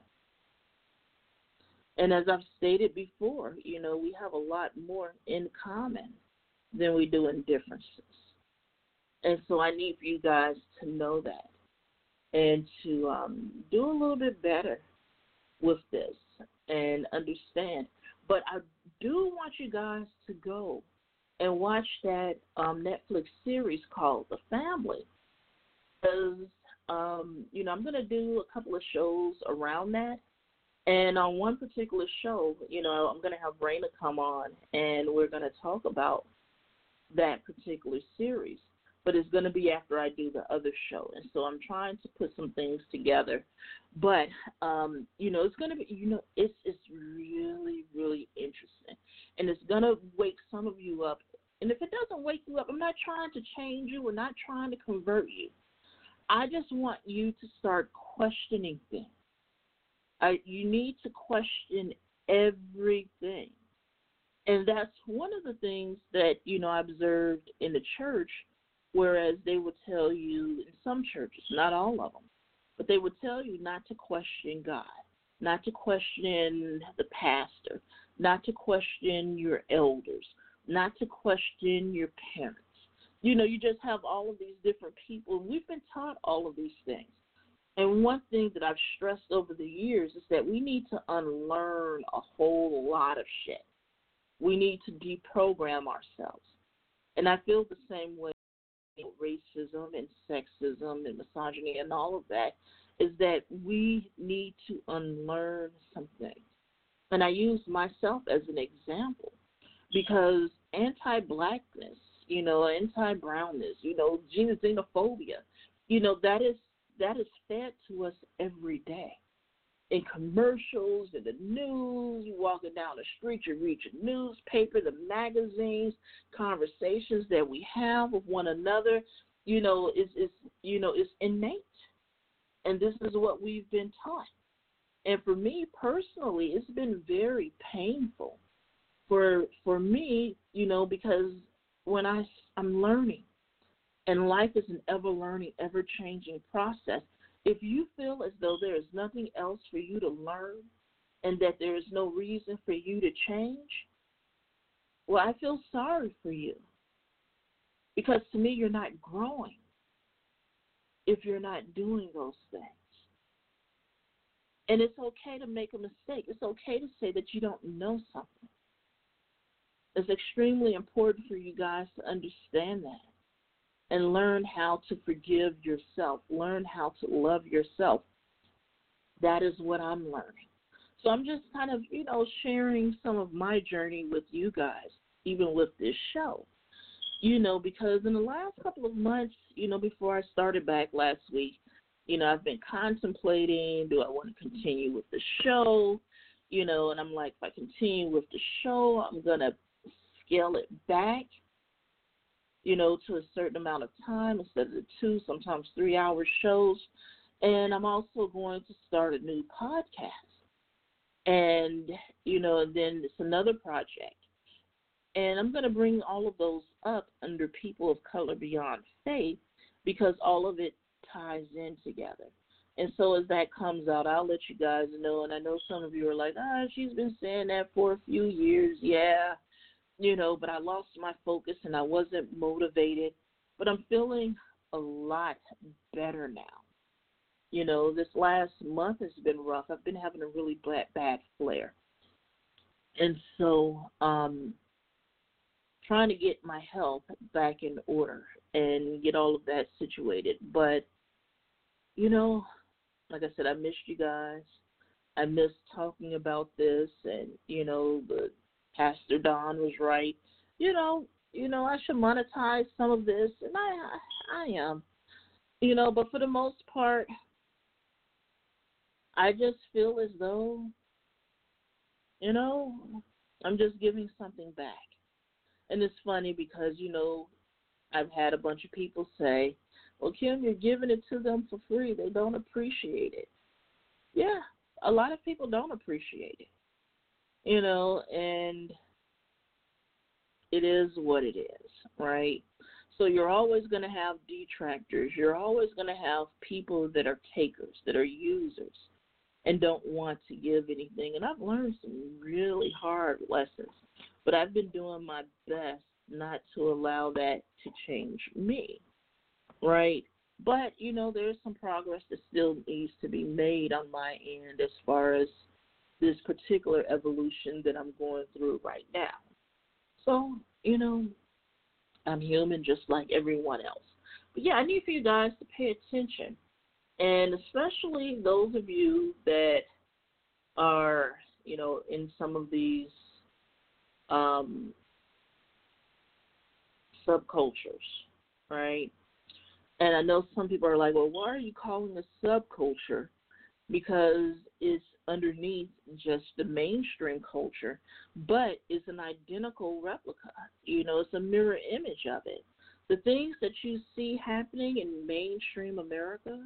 And as I've stated before, you know, we have a lot more in common than we do in differences. And so I need for you guys to know that and to um, do a little bit better with this and understand. But I do want you guys to go and watch that um, Netflix series called The Family. Because, um, you know, I'm going to do a couple of shows around that. And on one particular show, you know, I'm going to have Raina come on and we're going to talk about that particular series. But it's going to be after I do the other show. And so I'm trying to put some things together. But, um, you know, it's going to be, you know, it's, it's really, really interesting. And it's going to wake some of you up and if it doesn't wake you up, I'm not trying to change you. We're not trying to convert you. I just want you to start questioning things. I, you need to question everything. And that's one of the things that, you know, I observed in the church, whereas they would tell you in some churches, not all of them, but they would tell you not to question God, not to question the pastor, not to question your elders, not to question your parents. You know, you just have all of these different people. We've been taught all of these things. And one thing that I've stressed over the years is that we need to unlearn a whole lot of shit. We need to deprogram ourselves. And I feel the same way racism and sexism and misogyny and all of that is that we need to unlearn something. And I use myself as an example because anti-blackness, you know, anti-brownness, you know, xenophobia, you know, that is that is fed to us every day. In commercials, in the news, you walking down the street, you read your newspaper, the magazines, conversations that we have with one another, you know, is is you know, is innate. And this is what we've been taught. And for me personally, it's been very painful for for me, you know, because when I I'm learning, and life is an ever learning, ever changing process. If you feel as though there is nothing else for you to learn, and that there is no reason for you to change, well, I feel sorry for you. Because to me, you're not growing if you're not doing those things. And it's okay to make a mistake. It's okay to say that you don't know something. It's extremely important for you guys to understand that and learn how to forgive yourself, learn how to love yourself. That is what I'm learning. So I'm just kind of, you know, sharing some of my journey with you guys, even with this show. You know, because in the last couple of months, you know, before I started back last week, you know, I've been contemplating do I want to continue with the show? You know, and I'm like, if I continue with the show, I'm going to scale it back, you know, to a certain amount of time instead of the two, sometimes three hour shows. And I'm also going to start a new podcast. And, you know, and then it's another project. And I'm going to bring all of those up under People of Color Beyond Faith because all of it ties in together. And so as that comes out, I'll let you guys know. And I know some of you are like, ah, she's been saying that for a few years. Yeah, you know, but I lost my focus and I wasn't motivated. But I'm feeling a lot better now. You know, this last month has been rough. I've been having a really bad, bad flare. And so, um, trying to get my health back in order and get all of that situated. But, you know, like I said, I missed you guys. I missed talking about this and, you know, the Pastor Don was right. You know, you know, I should monetize some of this, and I I am, you know, but for the most part, I just feel as though, you know, I'm just giving something back. And it's funny because, you know, I've had a bunch of people say, well, Kim, you're giving it to them for free. They don't appreciate it. Yeah, a lot of people don't appreciate it. You know, and it is what it is, right? So you're always going to have detractors. You're always going to have people that are takers, that are users, and don't want to give anything. And I've learned some really hard lessons, but I've been doing my best not to allow that to change me, right? But, you know, there's some progress that still needs to be made on my end as far as this particular evolution that I'm going through right now. So, you know, I'm human just like everyone else. But yeah, I need for you guys to pay attention. And especially those of you that are, you know, in some of these um, subcultures, right? And I know some people are like, well, why are you calling a subculture? Because it's underneath just the mainstream culture, but it's an identical replica. You know, it's a mirror image of it. The things that you see happening in mainstream America,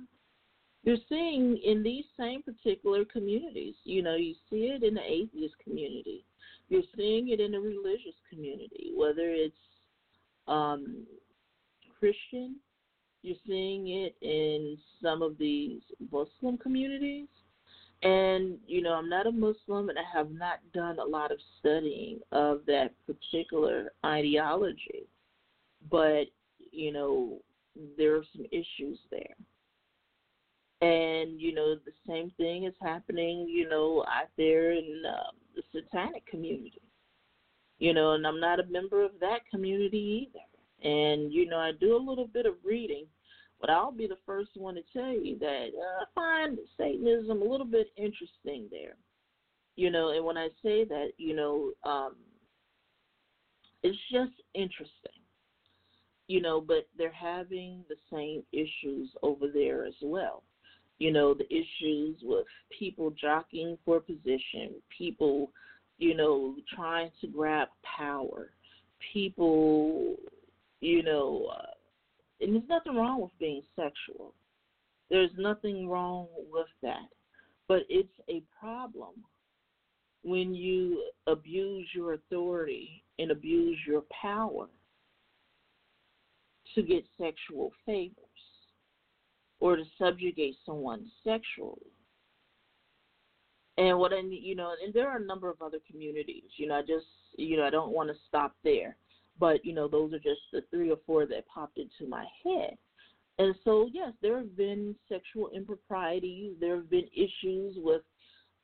you're seeing in these same particular communities. You know, you see it in the atheist community, you're seeing it in the religious community, whether it's um, Christian, you're seeing it in some of these Muslim communities and, you know, I'm not a Muslim and I have not done a lot of studying of that particular ideology. But, you know, there are some issues there. And, you know, the same thing is happening, you know, out there in um, the satanic community. You know, and I'm not a member of that community either. And, you know, I do a little bit of reading but I'll be the first one to tell you that uh, I find Satanism a little bit interesting there. You know, and when I say that, you know, um, it's just interesting. You know, but they're having the same issues over there as well. You know, the issues with people jockeying for position, people, you know, trying to grab power, people, you know, uh, and there's nothing wrong with being sexual. There's nothing wrong with that. But it's a problem when you abuse your authority and abuse your power to get sexual favors or to subjugate someone sexually. And what I you know, and there are a number of other communities. You know, I just you know I don't want to stop there. But, you know, those are just the three or four that popped into my head. And so, yes, there have been sexual improprieties. There have been issues with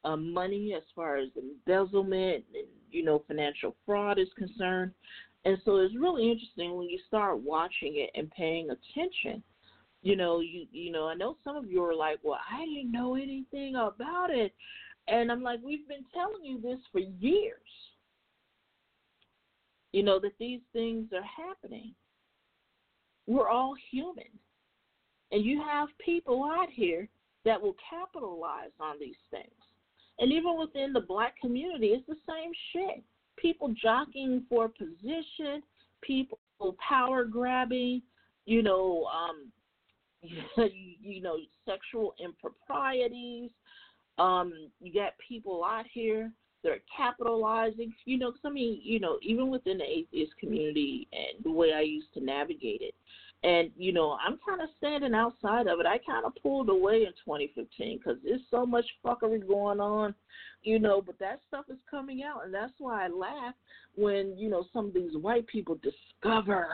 um, money as far as embezzlement and, you know, financial fraud is concerned. And so it's really interesting when you start watching it and paying attention. You know, you you know, I know some of you are like, Well, I didn't know anything about it and I'm like, We've been telling you this for years you know, that these things are happening. We're all human. And you have people out here that will capitalize on these things. And even within the black community, it's the same shit. People jockeying for position, people power grabbing, you know, um, you, know, sexual improprieties. Um, you got people out here they're capitalizing. You know, mean, you know, even within the atheist community and the way I used to navigate it, and you know, I'm kind of standing outside of it. I kind of pulled away in 2015 because there's so much fuckery going on, you know. But that stuff is coming out, and that's why I laugh when you know some of these white people discover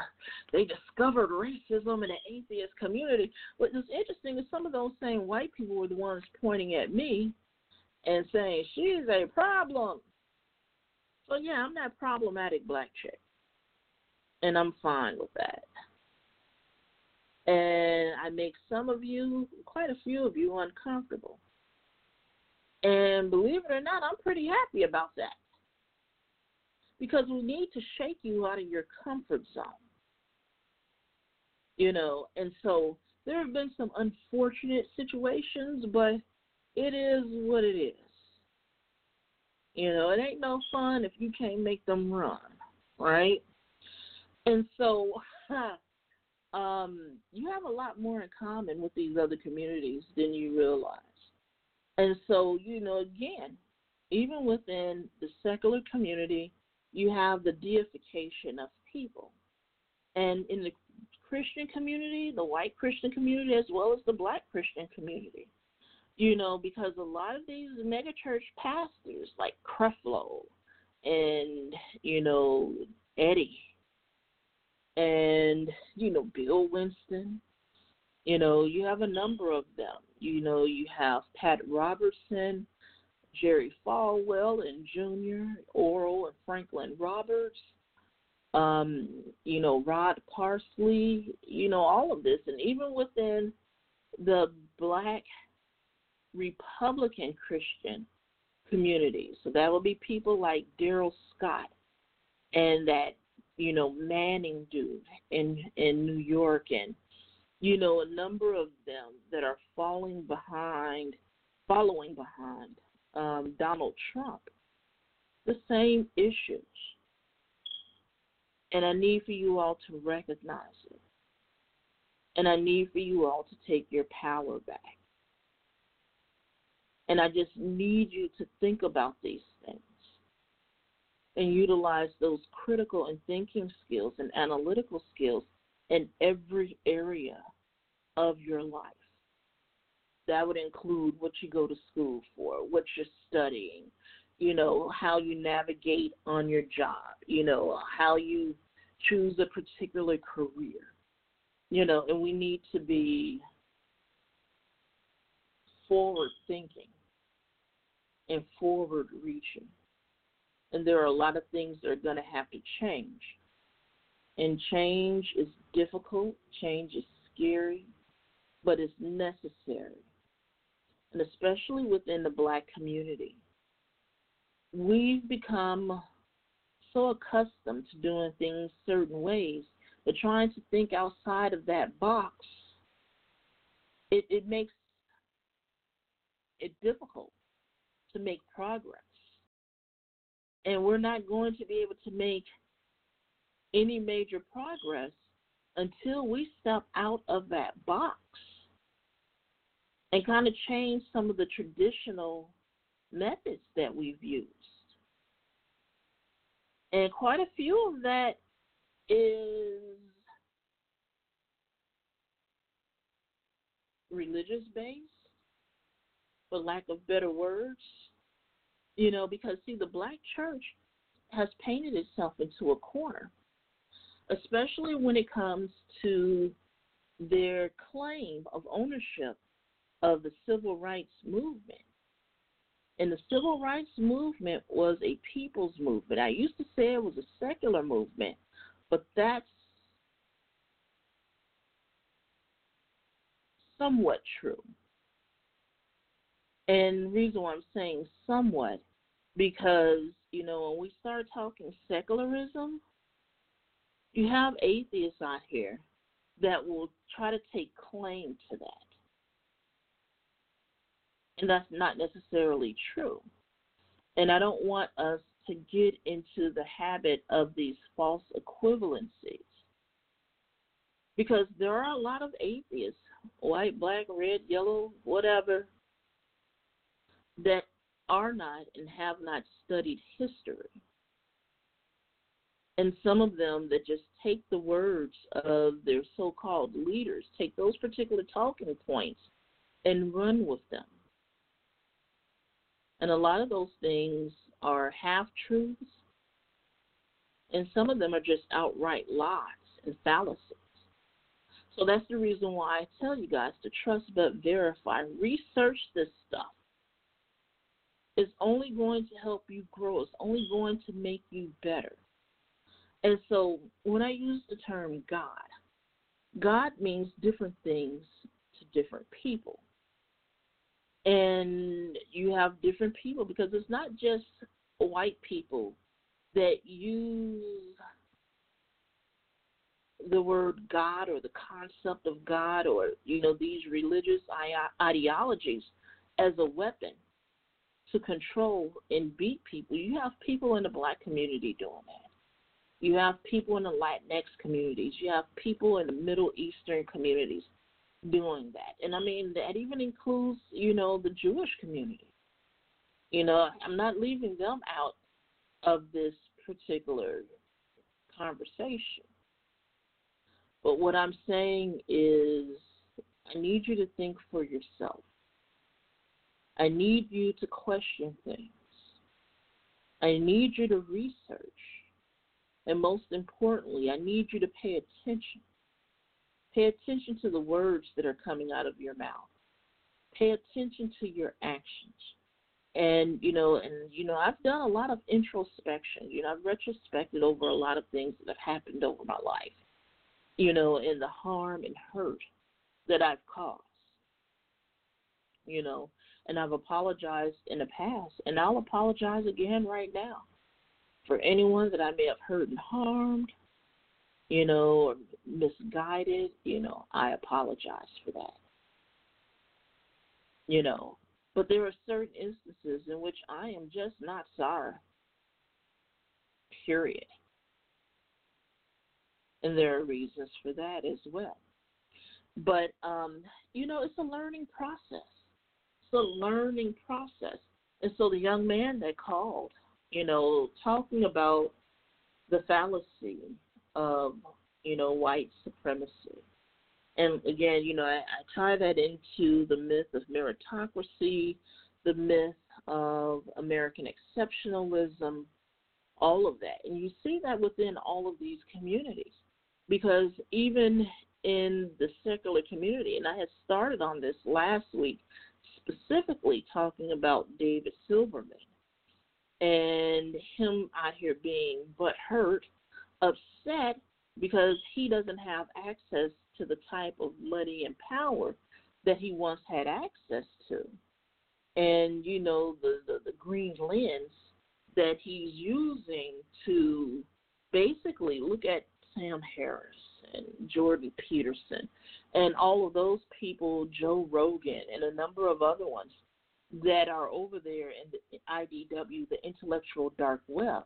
they discovered racism in the atheist community. What's interesting is some of those same white people were the ones pointing at me and saying she's a problem. So yeah, I'm that problematic black chick. And I'm fine with that. And I make some of you, quite a few of you, uncomfortable. And believe it or not, I'm pretty happy about that. because we need to shake you out of your comfort zone. You know, and so there have been some unfortunate situations, but it is what it is. You know, it ain't no fun if you can't make them run, right? And so, um, you have a lot more in common with these other communities than you realize. And so, you know, again, even within the secular community, you have the deification of people. And in the Christian community, the white Christian community, as well as the black Christian community, you know, because a lot of these megachurch pastors like Creflo and, you know, Eddie and, you know, Bill Winston, you know, you have a number of them. You know, you have Pat Robertson, Jerry Falwell and Jr., Oral and Franklin Roberts, um, you know, Rod Parsley, you know, all of this. And even within the black Republican Christian community. So that will be people like Darrell Scott and that, you know, Manning dude in in New York and you know, a number of them that are falling behind following behind um, Donald Trump. The same issues. And I need for you all to recognize it. And I need for you all to take your power back. And I just need you to think about these things and utilize those critical and thinking skills and analytical skills in every area of your life. That would include what you go to school for, what you're studying, you know, how you navigate on your job, you know, how you choose a particular career. You know, and we need to be forward thinking and forward reaching. And there are a lot of things that are going to have to change. And change is difficult, change is scary, but it's necessary. And especially within the black community. We've become so accustomed to doing things certain ways that trying to think outside of that box it, it makes it difficult to make progress. And we're not going to be able to make any major progress until we step out of that box and kind of change some of the traditional methods that we've used. And quite a few of that is religious based, for lack of better words. You know, because see, the black church has painted itself into a corner, especially when it comes to their claim of ownership of the civil rights movement. And the civil rights movement was a people's movement. I used to say it was a secular movement, but that's somewhat true. And the reason why I'm saying somewhat, because, you know, when we start talking secularism, you have atheists out here that will try to take claim to that. And that's not necessarily true. And I don't want us to get into the habit of these false equivalencies. Because there are a lot of atheists, white, black, red, yellow, whatever, that are not and have not studied history. And some of them that just take the words of their so called leaders, take those particular talking points and run with them. And a lot of those things are half truths, and some of them are just outright lies and fallacies. So that's the reason why I tell you guys to trust but verify. Research this stuff. It's only going to help you grow, it's only going to make you better. And so when I use the term God, God means different things to different people. And you have different people because it's not just white people that use the word God or the concept of God or you know these religious ideologies as a weapon to control and beat people. You have people in the black community doing that. You have people in the Latinx communities. You have people in the Middle Eastern communities doing that. And I mean, that even includes, you know, the Jewish community. You know, I'm not leaving them out of this particular conversation. But what I'm saying is, I need you to think for yourself. I need you to question things. I need you to research. And most importantly, I need you to pay attention. Pay attention to the words that are coming out of your mouth. Pay attention to your actions. And you know, and you know, I've done a lot of introspection. You know, I've retrospected over a lot of things that have happened over my life. You know, and the harm and hurt that I've caused. You know, and I've apologized in the past, and I'll apologize again right now for anyone that I may have hurt and harmed, you know, or misguided. You know, I apologize for that. You know, but there are certain instances in which I am just not sorry. Period. And there are reasons for that as well. But um, you know, it's a learning process a learning process. And so the young man that called, you know, talking about the fallacy of, you know, white supremacy. And again, you know, I, I tie that into the myth of meritocracy, the myth of American exceptionalism, all of that. And you see that within all of these communities. Because even in the secular community, and I had started on this last week, specifically talking about David Silverman and him out here being but hurt, upset because he doesn't have access to the type of money and power that he once had access to. And you know the, the, the green lens that he's using to basically look at Sam Harris and Jordan Peterson and all of those people, Joe Rogan and a number of other ones that are over there in the IDW, the intellectual dark web,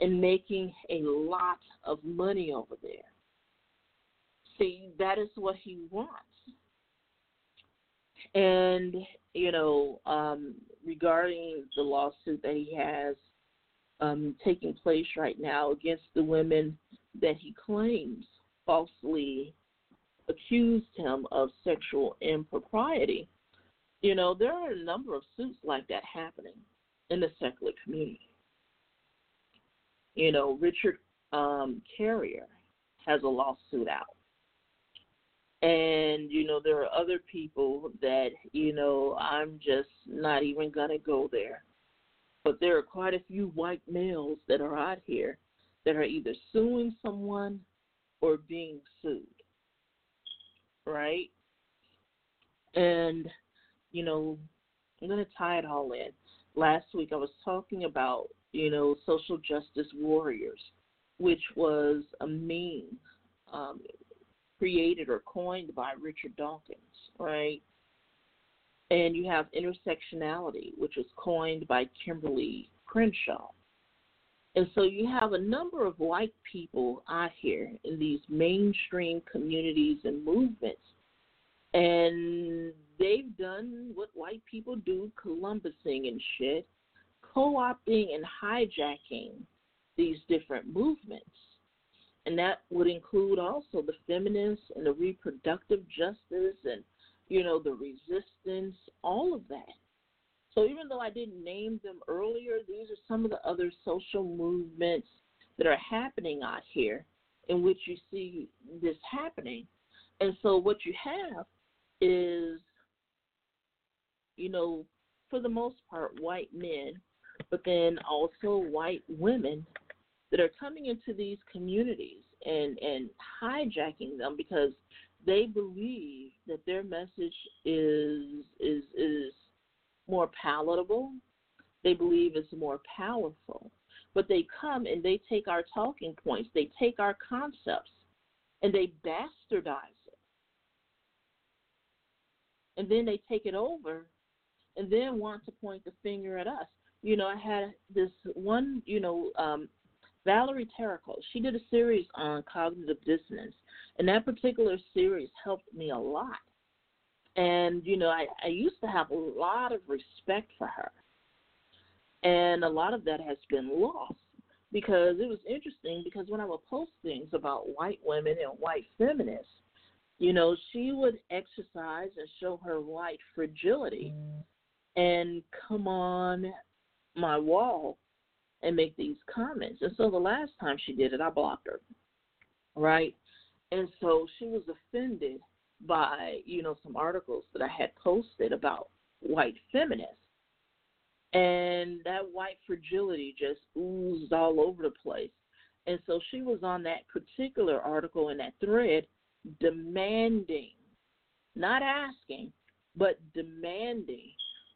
and making a lot of money over there. See, that is what he wants. And, you know, um, regarding the lawsuit that he has um, taking place right now against the women that he claims falsely accused him of sexual impropriety. You know, there are a number of suits like that happening in the secular community. You know, Richard um, Carrier has a lawsuit out. And, you know, there are other people that, you know, I'm just not even going to go there. But there are quite a few white males that are out here that are either suing someone or being sued right? And, you know, I'm going to tie it all in. Last week I was talking about, you know, social justice warriors, which was a meme um, created or coined by Richard Dawkins, right? And you have intersectionality, which was coined by Kimberly Crenshaw. And so you have a number of white people out here in these mainstream communities and movements. And they've done what white people do, Columbusing and shit, co opting and hijacking these different movements. And that would include also the feminists and the reproductive justice and, you know, the resistance, all of that. So even though I didn't name them earlier, these are some of the other social movements that are happening out here in which you see this happening. And so what you have is, you know, for the most part, white men, but then also white women that are coming into these communities and, and hijacking them because they believe that their message is is is more palatable. They believe it's more powerful. But they come and they take our talking points, they take our concepts, and they bastardize it. And then they take it over and then want to point the finger at us. You know, I had this one, you know, um, Valerie Tarico. She did a series on cognitive dissonance, and that particular series helped me a lot. And you know, I, I used to have a lot of respect for her, and a lot of that has been lost because it was interesting because when I would post things about white women and white feminists, you know, she would exercise and show her white fragility and come on my wall and make these comments. And so the last time she did it, I blocked her. Right? And so she was offended by, you know, some articles that I had posted about white feminists. And that white fragility just oozed all over the place. And so she was on that particular article in that thread demanding, not asking, but demanding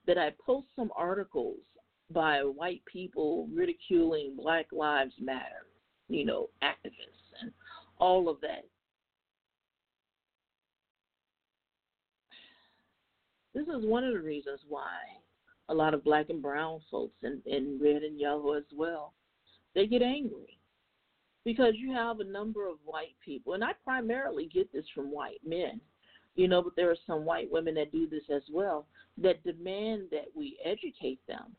that I post some articles by white people ridiculing Black Lives Matter, you know, activists and all of that. This is one of the reasons why a lot of black and brown folks and, and red and yellow as well, they get angry. Because you have a number of white people, and I primarily get this from white men, you know, but there are some white women that do this as well, that demand that we educate them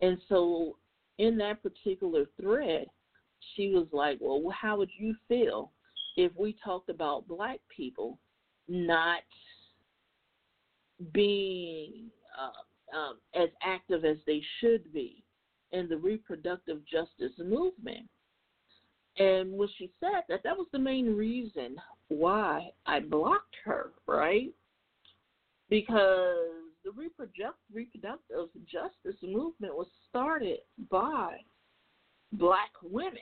and so in that particular thread, she was like, Well, how would you feel if we talked about black people not being uh, um, as active as they should be in the reproductive justice movement? And when she said that, that was the main reason why I blocked her, right? Because the reproductive justice movement was started by black women.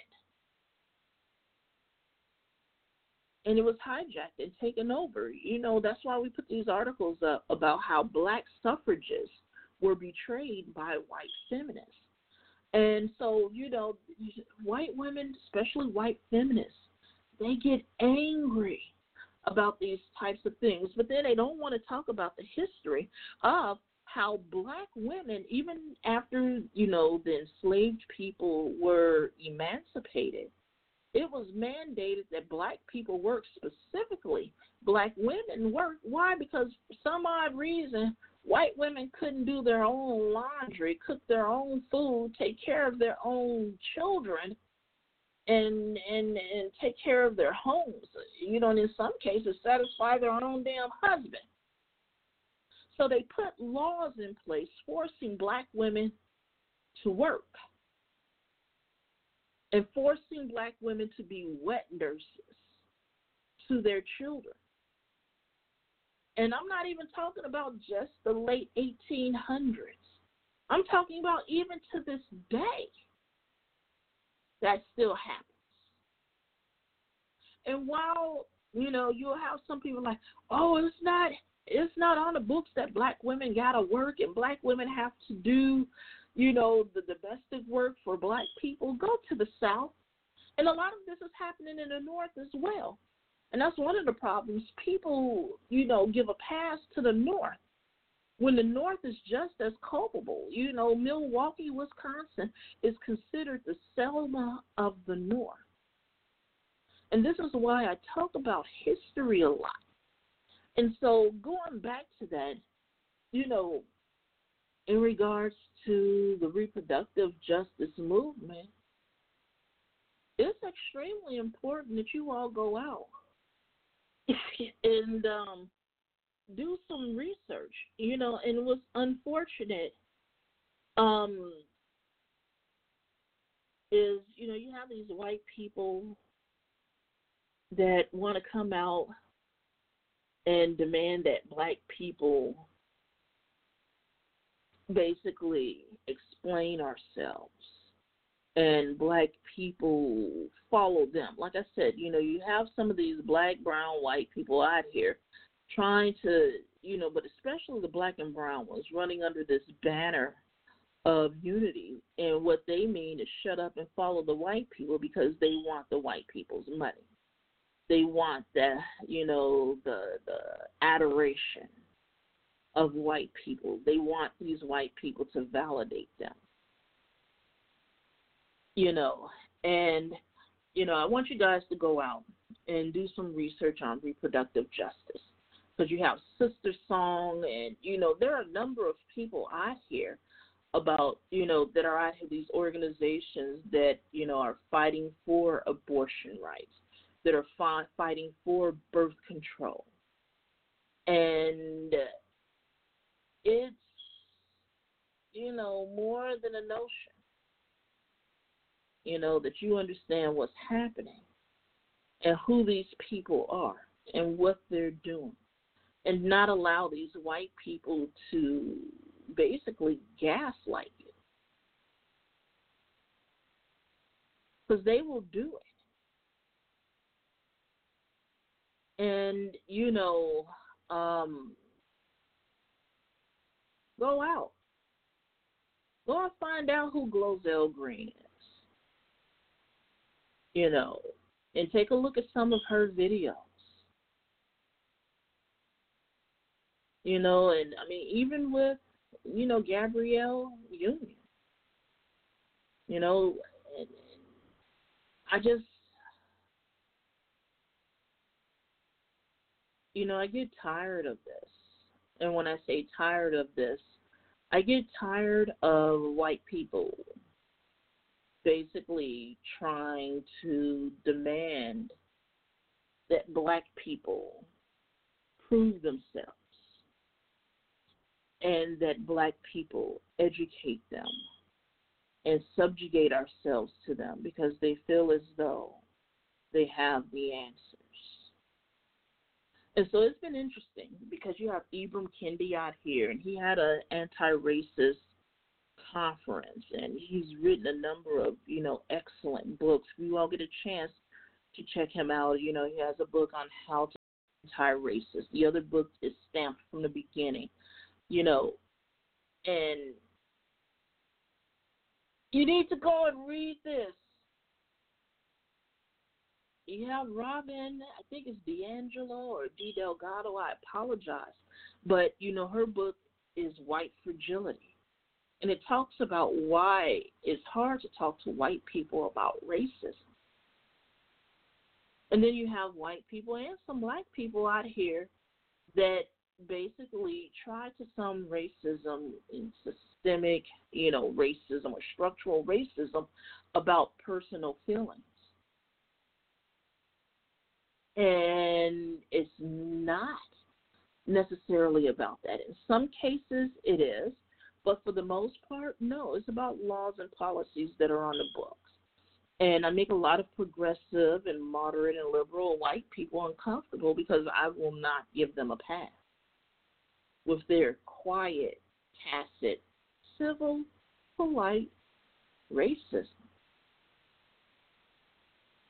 And it was hijacked and taken over. You know, that's why we put these articles up about how black suffragists were betrayed by white feminists. And so, you know, white women, especially white feminists, they get angry about these types of things, but then they don't want to talk about the history of how black women, even after, you know, the enslaved people were emancipated, it was mandated that black people work specifically. Black women work. Why? Because for some odd reason, white women couldn't do their own laundry, cook their own food, take care of their own children and and and take care of their homes. You know, and in some cases satisfy their own damn husband. So they put laws in place forcing black women to work and forcing black women to be wet nurses to their children. And I'm not even talking about just the late 1800s. I'm talking about even to this day that still happens. And while you know you'll have some people like, oh, it's not it's not on the books that black women gotta work and black women have to do, you know, the domestic work for black people. Go to the South, and a lot of this is happening in the North as well. And that's one of the problems. People, you know, give a pass to the North when the North is just as culpable. You know, Milwaukee, Wisconsin is considered the Selma of the North. And this is why I talk about history a lot. And so going back to that, you know, in regards to the reproductive justice movement, it's extremely important that you all go out and um, do some research, you know, and it was unfortunate um is, you know, you have these white people that want to come out and demand that black people basically explain ourselves and black people follow them. Like I said, you know, you have some of these black, brown, white people out here trying to, you know, but especially the black and brown ones running under this banner of unity. And what they mean is shut up and follow the white people because they want the white people's money. They want the, you know, the the adoration of white people. They want these white people to validate them. You know, and you know, I want you guys to go out and do some research on reproductive justice because you have Sister Song, and you know there are a number of people I hear about you know that are out these organizations that you know are fighting for abortion rights, that are fi- fighting for birth control, and it's you know more than a notion. You know that you understand what's happening and who these people are and what they're doing and not allow these white people to basically gaslight you. Because they will do it. And, you know, um, go out. Go and find out who Glozell Green is. You know, and take a look at some of her videos. You know, and I mean, even with, you know, Gabrielle Union. You know, and, I just, you know, I get tired of this. And when I say tired of this, I get tired of white people basically trying to demand that black people prove themselves and that black people educate them and subjugate ourselves to them because they feel as though they have the answers. And so it's been interesting because you have Ibram Kendi out here, and he had an anti-racist conference, and he's written a number of you know excellent books. We all get a chance to check him out. You know, he has a book on how to anti-racist. The other book is stamped from the beginning. You know, and you need to go and read this. Have Robin, I think it's DiAngelo or D Delgado. I apologize, but you know her book is White Fragility and it talks about why it's hard to talk to white people about racism. And then you have white people and some black people out here that basically try to some racism and systemic, you know, racism or structural racism about personal feelings. And it's not necessarily about that. In some cases, it is, but for the most part, no. It's about laws and policies that are on the books. And I make a lot of progressive and moderate and liberal white people uncomfortable because I will not give them a pass with their quiet, tacit, civil, polite racism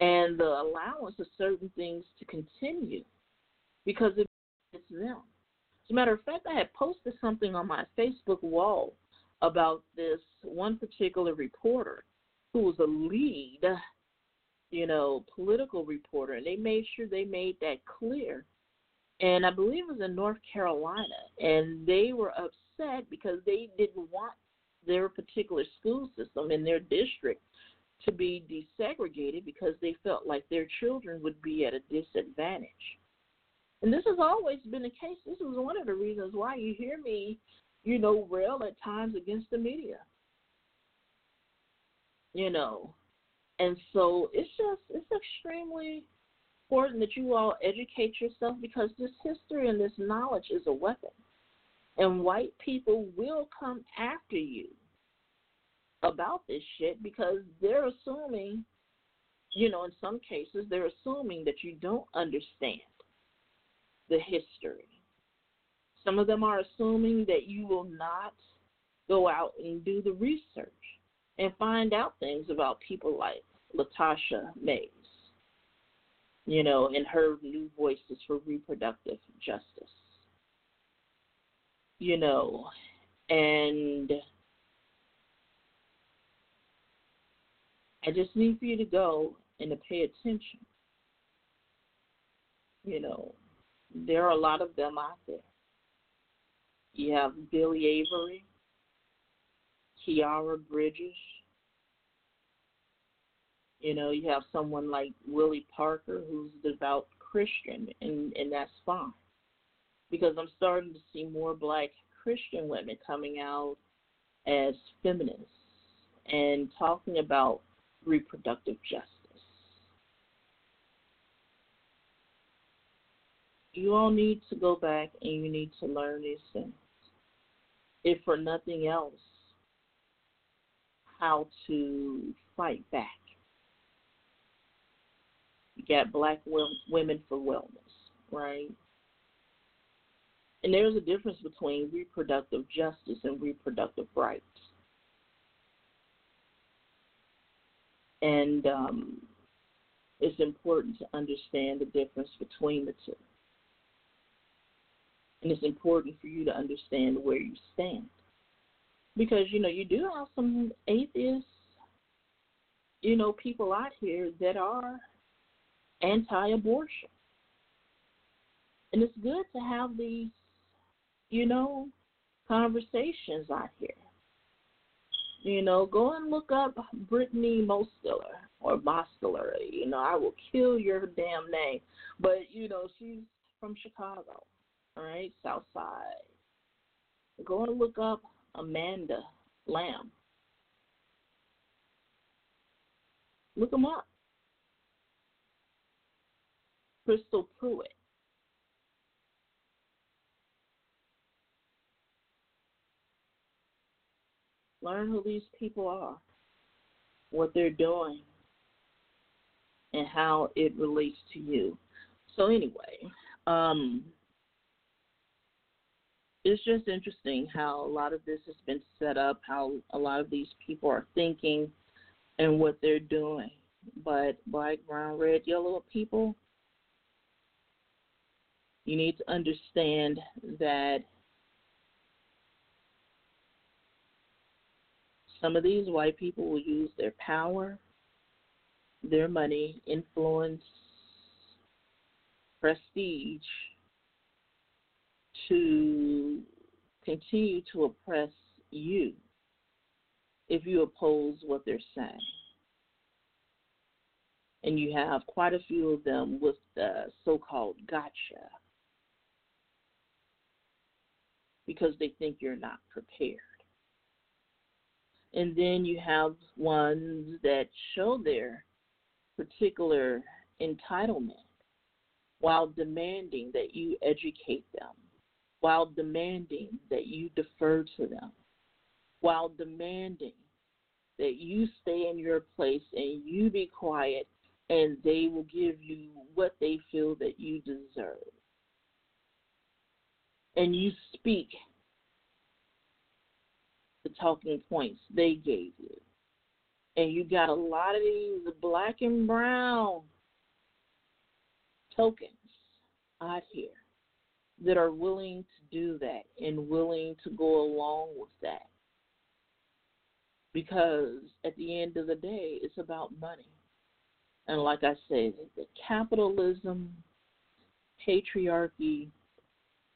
and the allowance of certain things to continue because it's them. As a matter of fact, I had posted something on my Facebook wall about this one particular reporter who was a lead, you know, political reporter, and they made sure they made that clear. And I believe it was in North Carolina, and they were upset because they didn't want their particular school system in their district to be desegregated because they felt like their children would be at a disadvantage. And this has always been the case. This is one of the reasons why you hear me, you know, rail at times against the media. You know. And so it's just it's extremely important that you all educate yourself because this history and this knowledge is a weapon. And white people will come after you about this shit because they're assuming, you know, in some cases, they're assuming that you don't understand the history. Some of them are assuming that you will not go out and do the research and find out things about people like Latasha Mayes, you know, and her new voices for reproductive justice. You know, and I just need for you to go and to pay attention. You know, there are a lot of them out there. You have Byllye Avery, Khiara Bridges. You know, you have someone like Willie Parker who's a devout Christian, and, and that's fine. Because I'm starting to see more black Christian women coming out as feminists and talking about reproductive justice. You all need to go back and you need to learn these things. If for nothing else, how to fight back. You got black women for wellness, right? And there's a difference between reproductive justice and reproductive rights. And um, it's important to understand the difference between the two. And it's important for you to understand where you stand. Because, you know, you do have some atheists, you know, people out here that are anti abortion. And it's good to have these, you know, conversations out here. You know, go and look up Brittany Mostiller or Mostiller. You know, I will kill your damn name. But, you know, she's from Chicago, all right, South Side. Go and look up Amanda Lamb. Look them up. Crystal Pruitt. Learn who these people are, what they're doing, and how it relates to you. So, anyway, um, it's just interesting how a lot of this has been set up, how a lot of these people are thinking and what they're doing. But black, brown, red, yellow people, you need to understand that some of these white people will use their power, their money, influence, prestige to continue to oppress you if you oppose what they're saying. And you have quite a few of them with the so called gotcha because they think you're not prepared. And then you have ones that show their particular entitlement while demanding that you educate them while demanding that you defer to them, while demanding that you stay in your place and you be quiet and they will give you what they feel that you deserve. And you speak the talking points they gave you. And you got a lot of these black and brown tokens out here that are willing to do that and willing to go along with that. Because at the end of the day, it's about money. And like I said, the capitalism, patriarchy,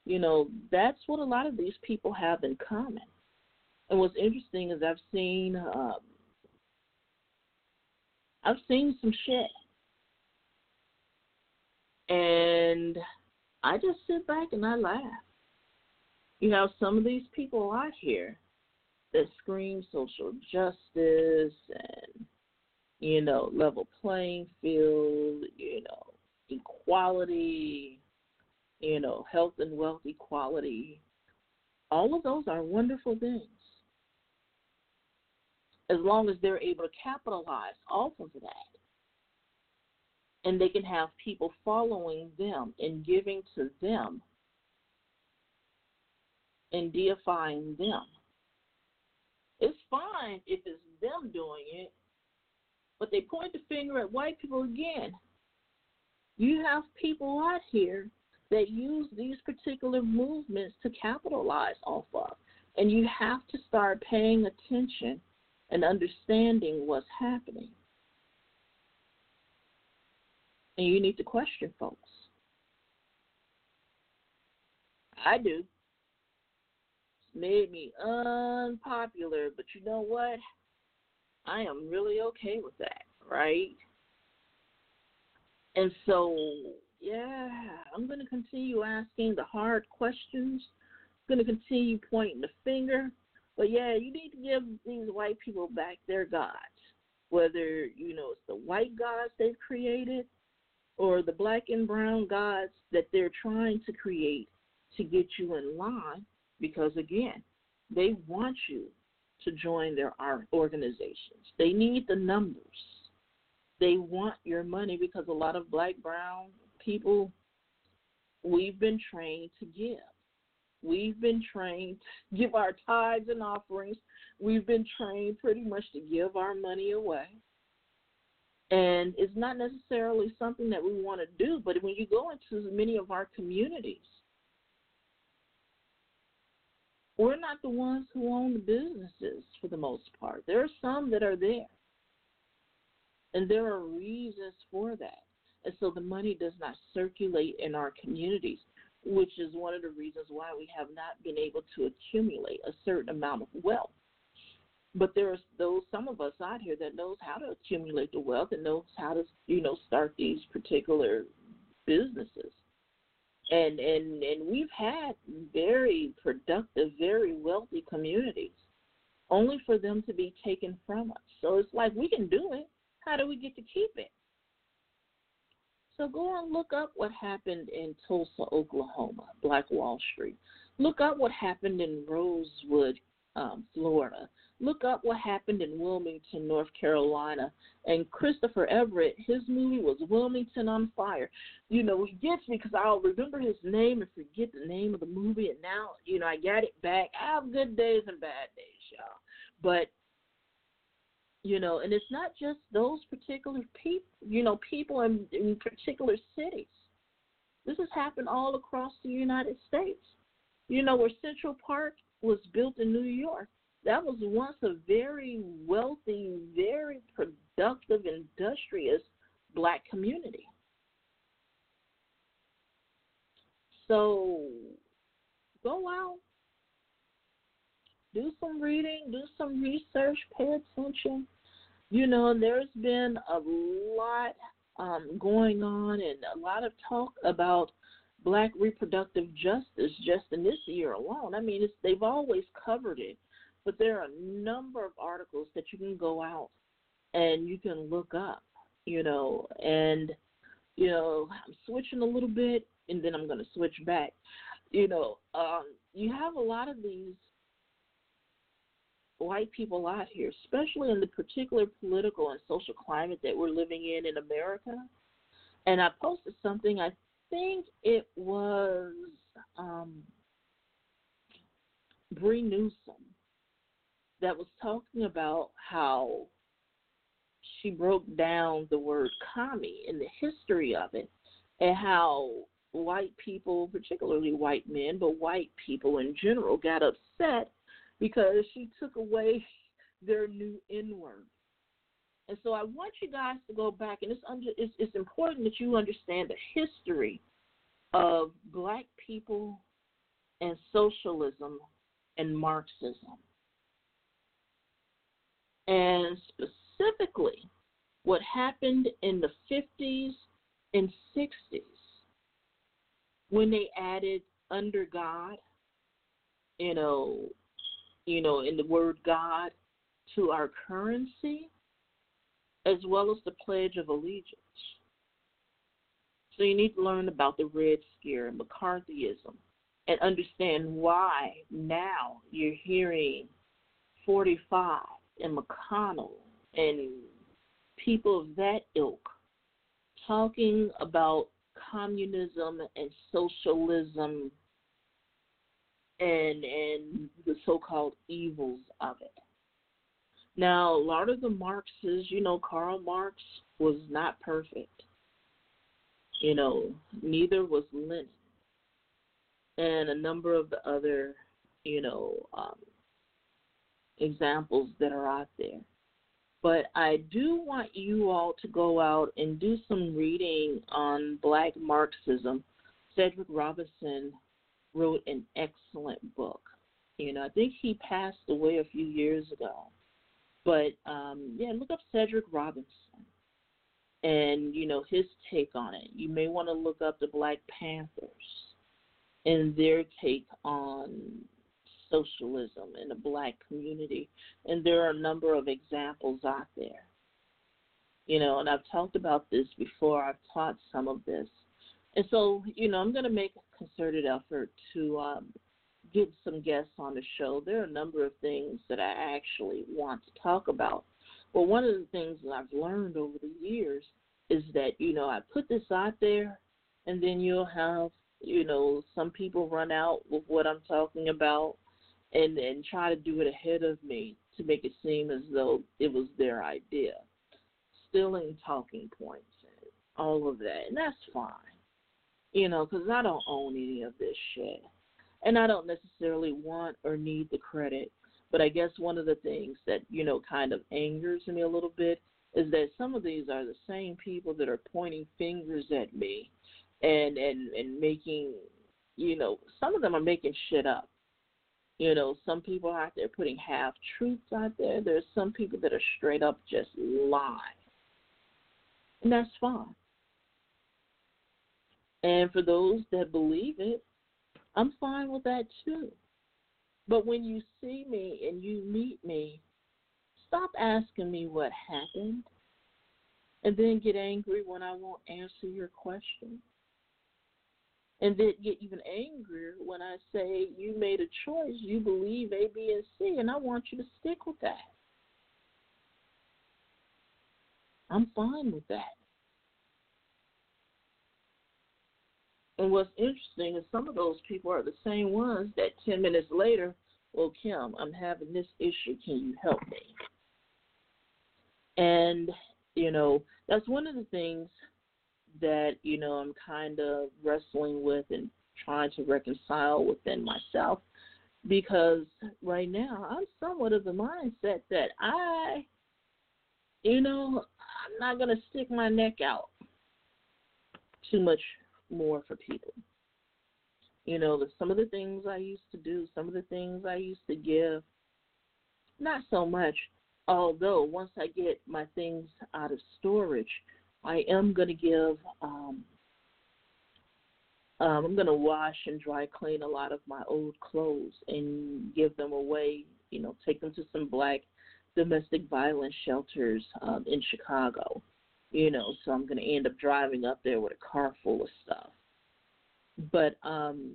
you know, that's what a lot of these people have in common. And what's interesting is I've seen um, I've seen some shit. And I just sit back and I laugh. You have some of these people out here that scream social justice and, you know, level playing field, you know, equality, you know, health and wealth equality. All of those are wonderful things. As long as they're able to capitalize off of that and they can have people following them and giving to them and deifying them. It's fine if it's them doing it, but they point the finger at white people again. You have people out here that use these particular movements to capitalize off of. And you have to start paying attention and understanding what's happening And you need to question folks. I do. It's made me unpopular, but you know what? I am really okay with that, right? And so, yeah, I'm going to continue asking the hard questions. I'm going to continue pointing the finger. But yeah, you need to give these white people back their gods. Whether, you know, it's the white gods they've created or the black and brown gods that they're trying to create to get you in line. Because again, they want you to join their organizations. They need the numbers. They want your money because a lot of black, brown people, we've been trained to give. We've been trained to give our tithes and offerings. We've been trained pretty much to give our money away. And it's not necessarily something that we want to do, but when you go into many of our communities, we're not the ones who own the businesses for the most part. There are some that are there. And there are reasons for that. And so the money does not circulate in our communities, which is one of the reasons why we have not been able to accumulate a certain amount of wealth. But there are those some of us out here that knows how to accumulate the wealth and knows how to, you know, start these particular businesses and and and we've had very productive, very wealthy communities, only for them to be taken from us. So it's like we can do it. How do we get to keep it? So go and look up what happened in Tulsa, Oklahoma, Black Wall Street. Look up what happened in Rosewood, um, Florida. Look up what happened in Wilmington, North Carolina. And Christopher Everett, his movie was Wilmington on Fire. You know, he gets me because I'll remember his name and forget the name of the movie. And now, you know, I got it back. I have good days and bad days, y'all. But, you know, and it's not just those particular people, you know, people in, in particular cities. This has happened all across the United States. You know, where Central Park was built in New York that was once a very wealthy, very productive, industrious black community. So go out, do some reading, do some research, pay attention. You know, there's been a lot um, going on and a lot of talk about black reproductive justice just in this year alone. I mean, they've always covered it but there are a number of articles that you can go out and you can look up, you know, and you know, I'm switching a little bit and then I'm going to switch back. You know, um, you have a lot of these white people out here, especially in the particular political and social climate that we're living in in America. And I posted something, I think it was um, Bree Newsom that was talking about how she broke down the word commie and the history of it and how white people, particularly white men, but white people in general, got upset because she took away their new N word. And so I want you guys to go back, and it's, under, it's, it's important that you understand the history of black people and socialism and Marxism and specifically what happened in the 50s and 60s when they added under God, you know, you know, in the word God to our currency, as well as the Pledge of Allegiance. So you need to learn about the Red Scare and McCarthyism and understand why now you're hearing 45 and McConnell and people of that ilk talking about communism and socialism and and the so-called evils of it. Now, a lot of the Marxists, you know, Karl Marx was not perfect. You know, neither was Lenin, and a number of the other, you know, um, examples that are out there. But I do want you all to go out and do some reading on Black Marxism. Cedric Robinson wrote an excellent book. You know, I think he passed away a few years ago. But um, yeah, look up Cedric Robinson and you know his take on it. You may want to look up the Black Panthers and their take on socialism in the black community. And there are a number of examples out there. You know, and I've talked about this before, I've taught some of this. And so, you know, I'm going to make concerted effort to um, get some guests on the show. There are a number of things that I actually want to talk about. Well, one of the things that I've learned over the years is that, you know, I put this out there and then you'll have, you know, some people run out with what I'm talking about and and try to do it ahead of me to make it seem as though it was their idea. Stealing talking points and all of that. And that's fine. You know, because I don't own any of this shit. And I don't necessarily want or need the credit. But I guess one of the things that, you know, kind of angers me a little bit is that some of these are the same people that are pointing fingers at me and and and making you know some of them are making shit up you know, some people out there putting half truths out there. There's some people that are straight up just lie. And that's fine. And for those that believe it, I'm fine with that too. But when you see me and you meet me, stop asking me what happened and then get angry when I won't answer your question and then get even angrier when I say you made a choice, you believe A, B, and C, and I want you to stick with that. I'm fine with that. And what's interesting is some of those people are the same ones that 10 minutes later, well, Kim, I'm having this issue. Can you help me? And, you know, that's one of the things that you know I'm kind of wrestling with and trying to reconcile within myself because right now I'm somewhat of the mindset that I you know I'm not going to stick my neck out too much more for people. You know, the, some of the things I used to do, some of the things I used to give, not so much. Although once I get my things out of storage, I am going to give, um, um, I'm going to wash and dry clean a lot of my old clothes and give them away, you know, take them to some black domestic violence shelters um, in Chicago, you know, so I'm going to end up driving up there with a car full of stuff. But um,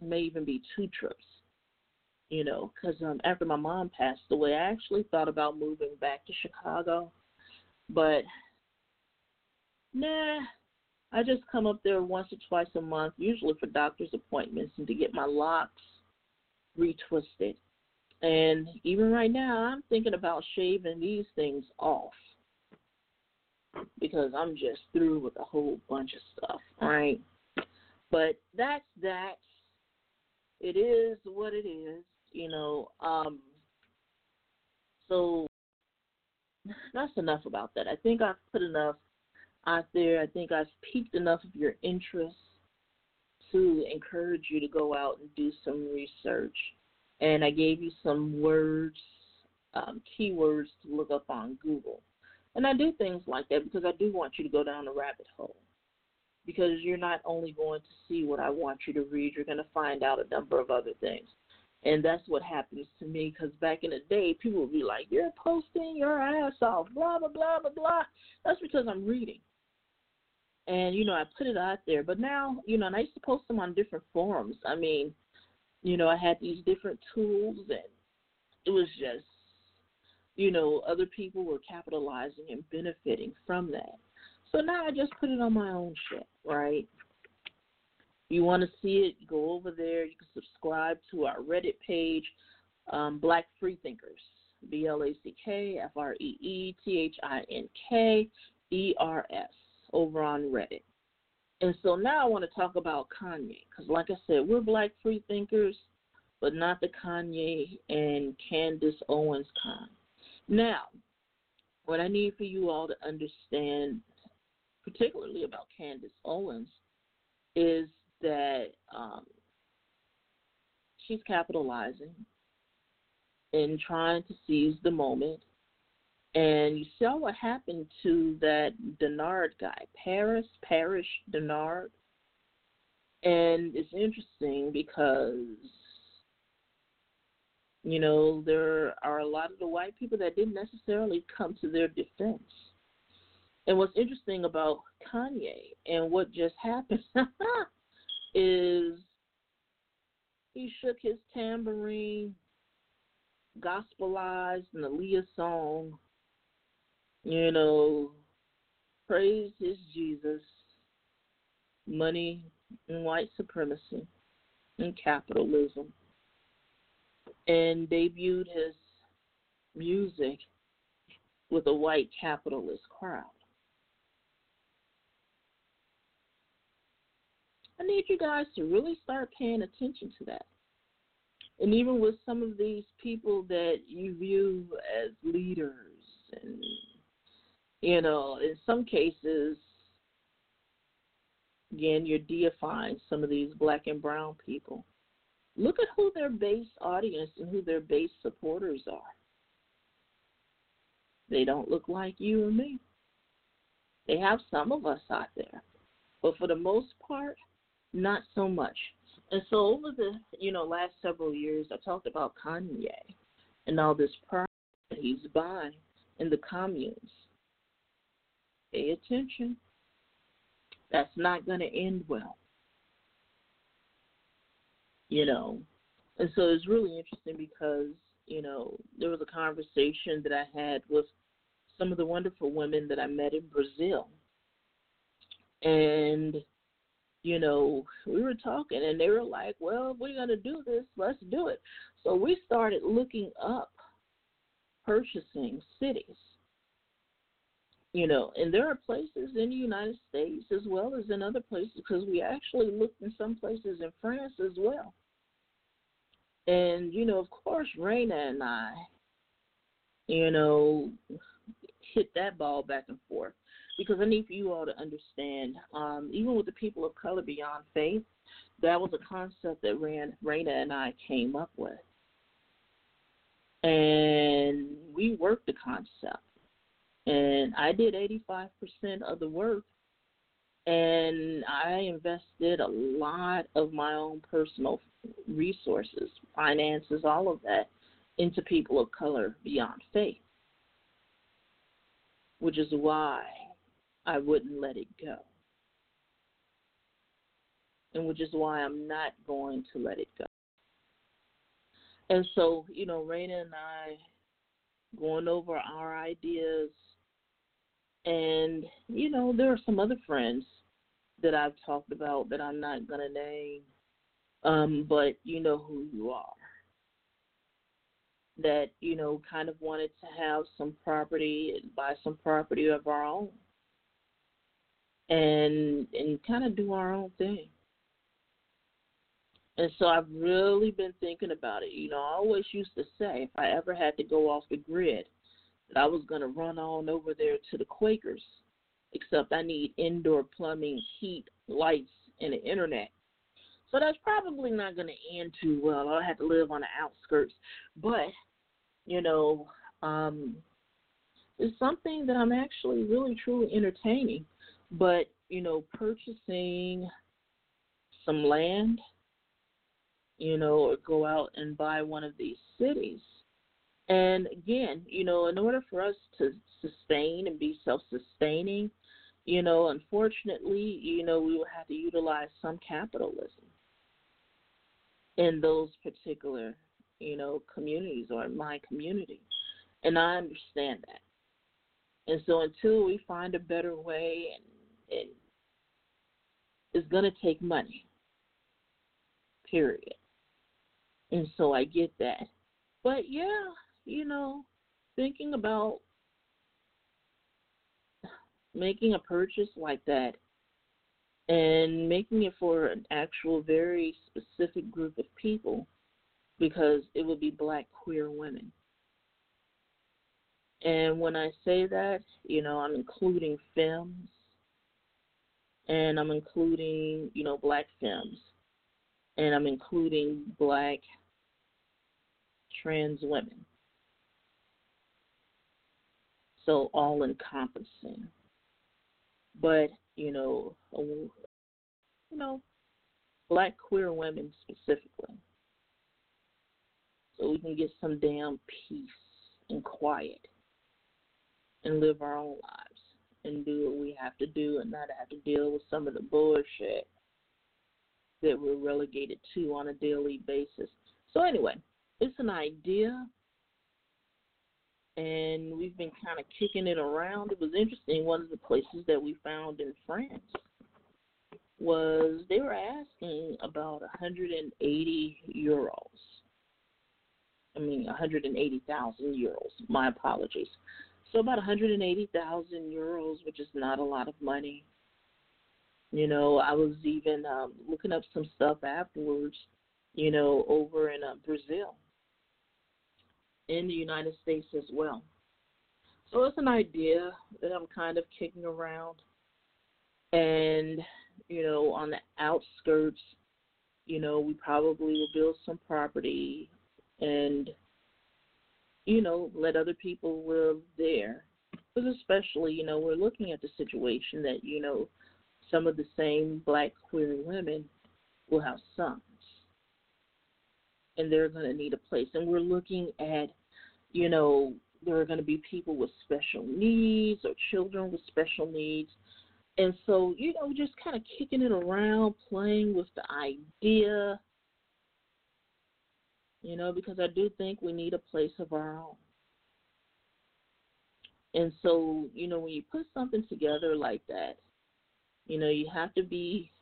may even be two trips, you know, because um, after my mom passed away, I actually thought about moving back to Chicago, but Nah, I just come up there once or twice a month, usually for doctor's appointments and to get my locks retwisted. And even right now, I'm thinking about shaving these things off because I'm just through with a whole bunch of stuff, right? But that's that. It is what it is, you know. Um, so that's enough about that. I think I've put enough out there. I think I've piqued enough of your interest to encourage you to go out and do some research. And I gave you some words, um, keywords to look up on Google. And I do things like that because I do want you to go down a rabbit hole. Because you're not only going to see what I want you to read, you're going to find out a number of other things. And that's what happens to me because back in the day, people would be like, You're posting your ass off, blah, blah, blah, blah, blah. That's because I'm reading and you know I put it out there. But now, you know, and I used to post them on different forums. I mean, you know, I had these different tools, and it was just, you know, other people were capitalizing and benefiting from that. So now I just put it on my own shit, right? You want to see it? Go over there. You can subscribe to our Reddit page, um, Black Freethinkers. B L A C K F R E E T H I N K E R S over on Reddit. And so now I want to talk about Kanye because, like I said, we're black Freethinkers, but not the Kanye and Candace Owens kind. Now, what I need for you all to understand, particularly about Candace Owens, is that um, she's capitalizing and trying to seize the moment. And you saw what happened to that Dennard guy, Paris, Parish Dennard. And it's interesting because, you know, there are a lot of the white people that didn't necessarily come to their defense. And what's interesting about Kanye and what just happened is he shook his tambourine, gospelized an Aaliyah song, you know, praised his Jesus, money and white supremacy and capitalism, and debuted his music with a white capitalist crowd. I need you guys to really start paying attention to that. And even with some of these people that you view as leaders, and, you know, in some cases, again, you're deifying some of these black and brown people. Look at who their base audience and who their base supporters are. They don't look like you or me. They have some of us out there, but for the most part, not so much. And so over the you know last several years, I talked about Kanye and all this property that he's buying in the communes. Pay attention. That's not going to end well. You know, and so it's really interesting because you know there was a conversation that I had with some of the wonderful women that I met in Brazil, and you know, we were talking and they were like, well, if we're going to do this, let's do it. So we started looking up purchasing cities. You know, and there are places in the United States as well as in other places because we actually looked in some places in France as well. And, you know, of course, Raina and I, you know, hit that ball back and forth because I need for you all to understand, um, even with the people of color beyond faith, that was a concept that Raina and I came up with. And we worked the concept. And I did 85% of the work. And I invested a lot of my own personal resources, finances, all of that into people of color beyond faith, which is why I wouldn't let it go. And which is why I'm not going to let it go. And so, you know, Raina and I going over our ideas and, you know, there are some other friends that I've talked about that I'm not gonna name. Um, but you know who you are. That, you know, kind of wanted to have some property, and buy some property of our own and and kind of do our own thing. And so I've really been thinking about it. You know, I always used to say if I ever had to go off the grid, that I was going to run on over there to the Quakers, except I need indoor plumbing, heat, lights, and the internet. So that's probably not going to end too well. I'll have to live on the outskirts. But, you know, um, it's something that I'm actually really, truly entertaining but, you know, purchasing some land, you know, or go out and buy one of these cities. And again, you know, in order for us to sustain and be self sustaining, you know, unfortunately, you know, we will have to utilize some capitalism in those particular, you know, communities or in my community. And I understand that. And so until we find a better way and it is going to take money. Period. And so I get that. But yeah, you know, thinking about making a purchase like that and making it for an actual very specific group of people because it would be black queer women. And when I say that, you know, I'm including femmes and I'm including, you know, black femmes and I'm including black trans women. So all encompassing. But, you know, you know, black queer women specifically. So we can get some damn peace and quiet and live our own lives and do what we have to do and not have to deal with some of the bullshit that we're relegated to on a daily basis. So, anyway, it's an idea, and we've been kind of kicking it around. It was interesting. One of the places that we found in France was they were asking about 180 euros. I mean, 180,000 euros. My apologies. So about 180,000 euros, which is not a lot of money. You know, I was even um, looking up some stuff afterwards. You know, over in uh, Brazil, in the United States as well. So it's an idea that I'm kind of kicking around, and you know, on the outskirts, you know, we probably will build some property and you know, let other people live there. Because especially, you know, we're looking at the situation that, you know, some of the same black queer women will have sons. And they're going to need a place. And we're looking at, you know, there are going to be people with special needs or children with special needs. And so, you know, just kind of kicking it around, playing with the idea you know, because I do think we need a place of our own. And so, you know, when you put something together like that, you know, you have to be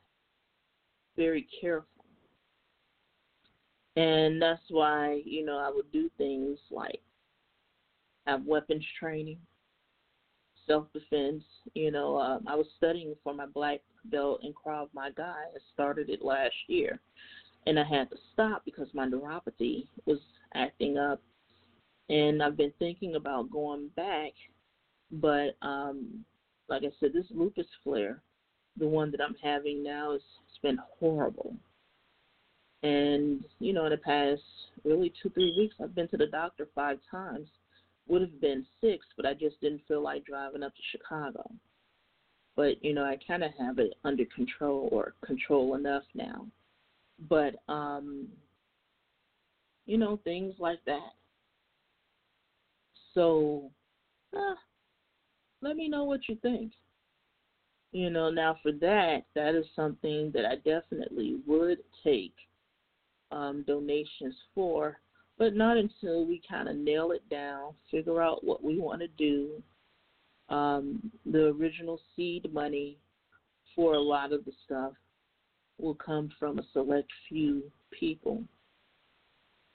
very careful. And that's why, you know, I would do things like have weapons training, self defense. You know, um, I was studying for my black belt in Krav Maga. I started it last year and I had to stop because my neuropathy was acting up. And I've been thinking about going back, but um, like I said, this lupus flare, the one that I'm having now, it's been horrible. And you know, in the past really two three weeks, I've been to the doctor five times. Would have been six, but I just didn't feel like driving up to Chicago. But you know, I kind of have it under control or control enough now but um you know things like that so uh, let me know what you think you know now for that that is something that i definitely would take um, donations for but not until we kind of nail it down figure out what we want to do um, the original seed money for a lot of the stuff will come from a select few people.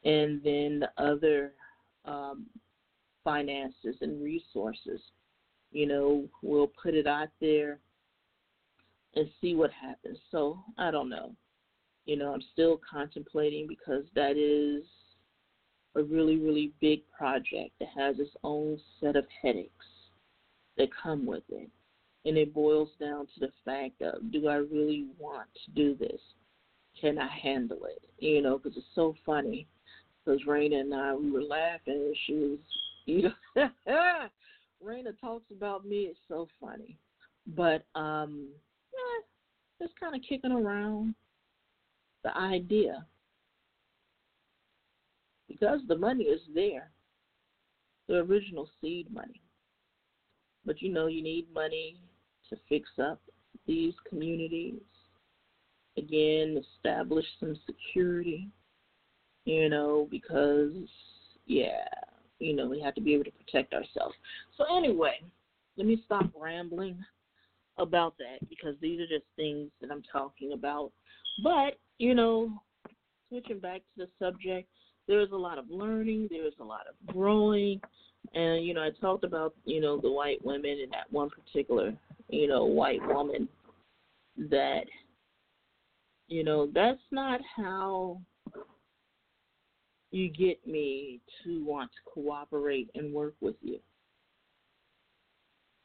And then the other um, finances and resources, you know, we'll put it out there and see what happens. So I don't know. You know, I'm still contemplating because that is a really, really big project that has its own set of headaches that come with it and it boils down to the fact of do I really want to do this? Can I handle it? You know, because it's so funny. Because Raina and I, we were laughing, and she was, you know, Raina talks about me. It's so funny, but um, yeah, just kind of kicking around the idea because the money is there, the original seed money. But you know, you need money to fix up these communities. Again, establish some security, you know, because, yeah, you know, we have to be able to protect ourselves. So, anyway, let me stop rambling about that because these are just things that I'm talking about. But, you know, switching back to the subject, there was a lot of learning, there was a lot of growing. And, you know, I talked about, you know, the white women and that one particular you know, white woman that, you know, that's not how you get me to want to cooperate and work with you.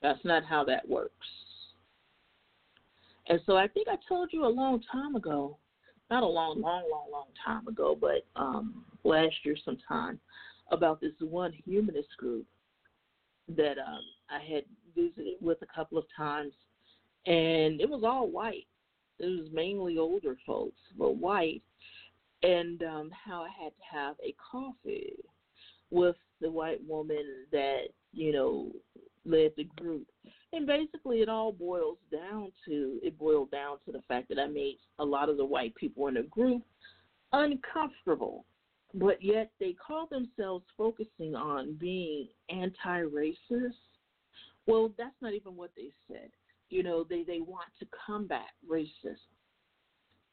That's not how that works. And so I think I told you a long time ago, not a long, long, long, long time ago, but um, last year sometime, about this one humanist group that um, I had visited with a couple of times, and it was all white. It was mainly older folks, but white, and um, how I had to have a coffee with the white woman that you know led the group. And basically, it all boils down to it boiled down to the fact that I made a lot of the white people in the group uncomfortable, but yet they call themselves focusing on being anti-racist. Well, that's not even what they said. You know, they they want to combat racism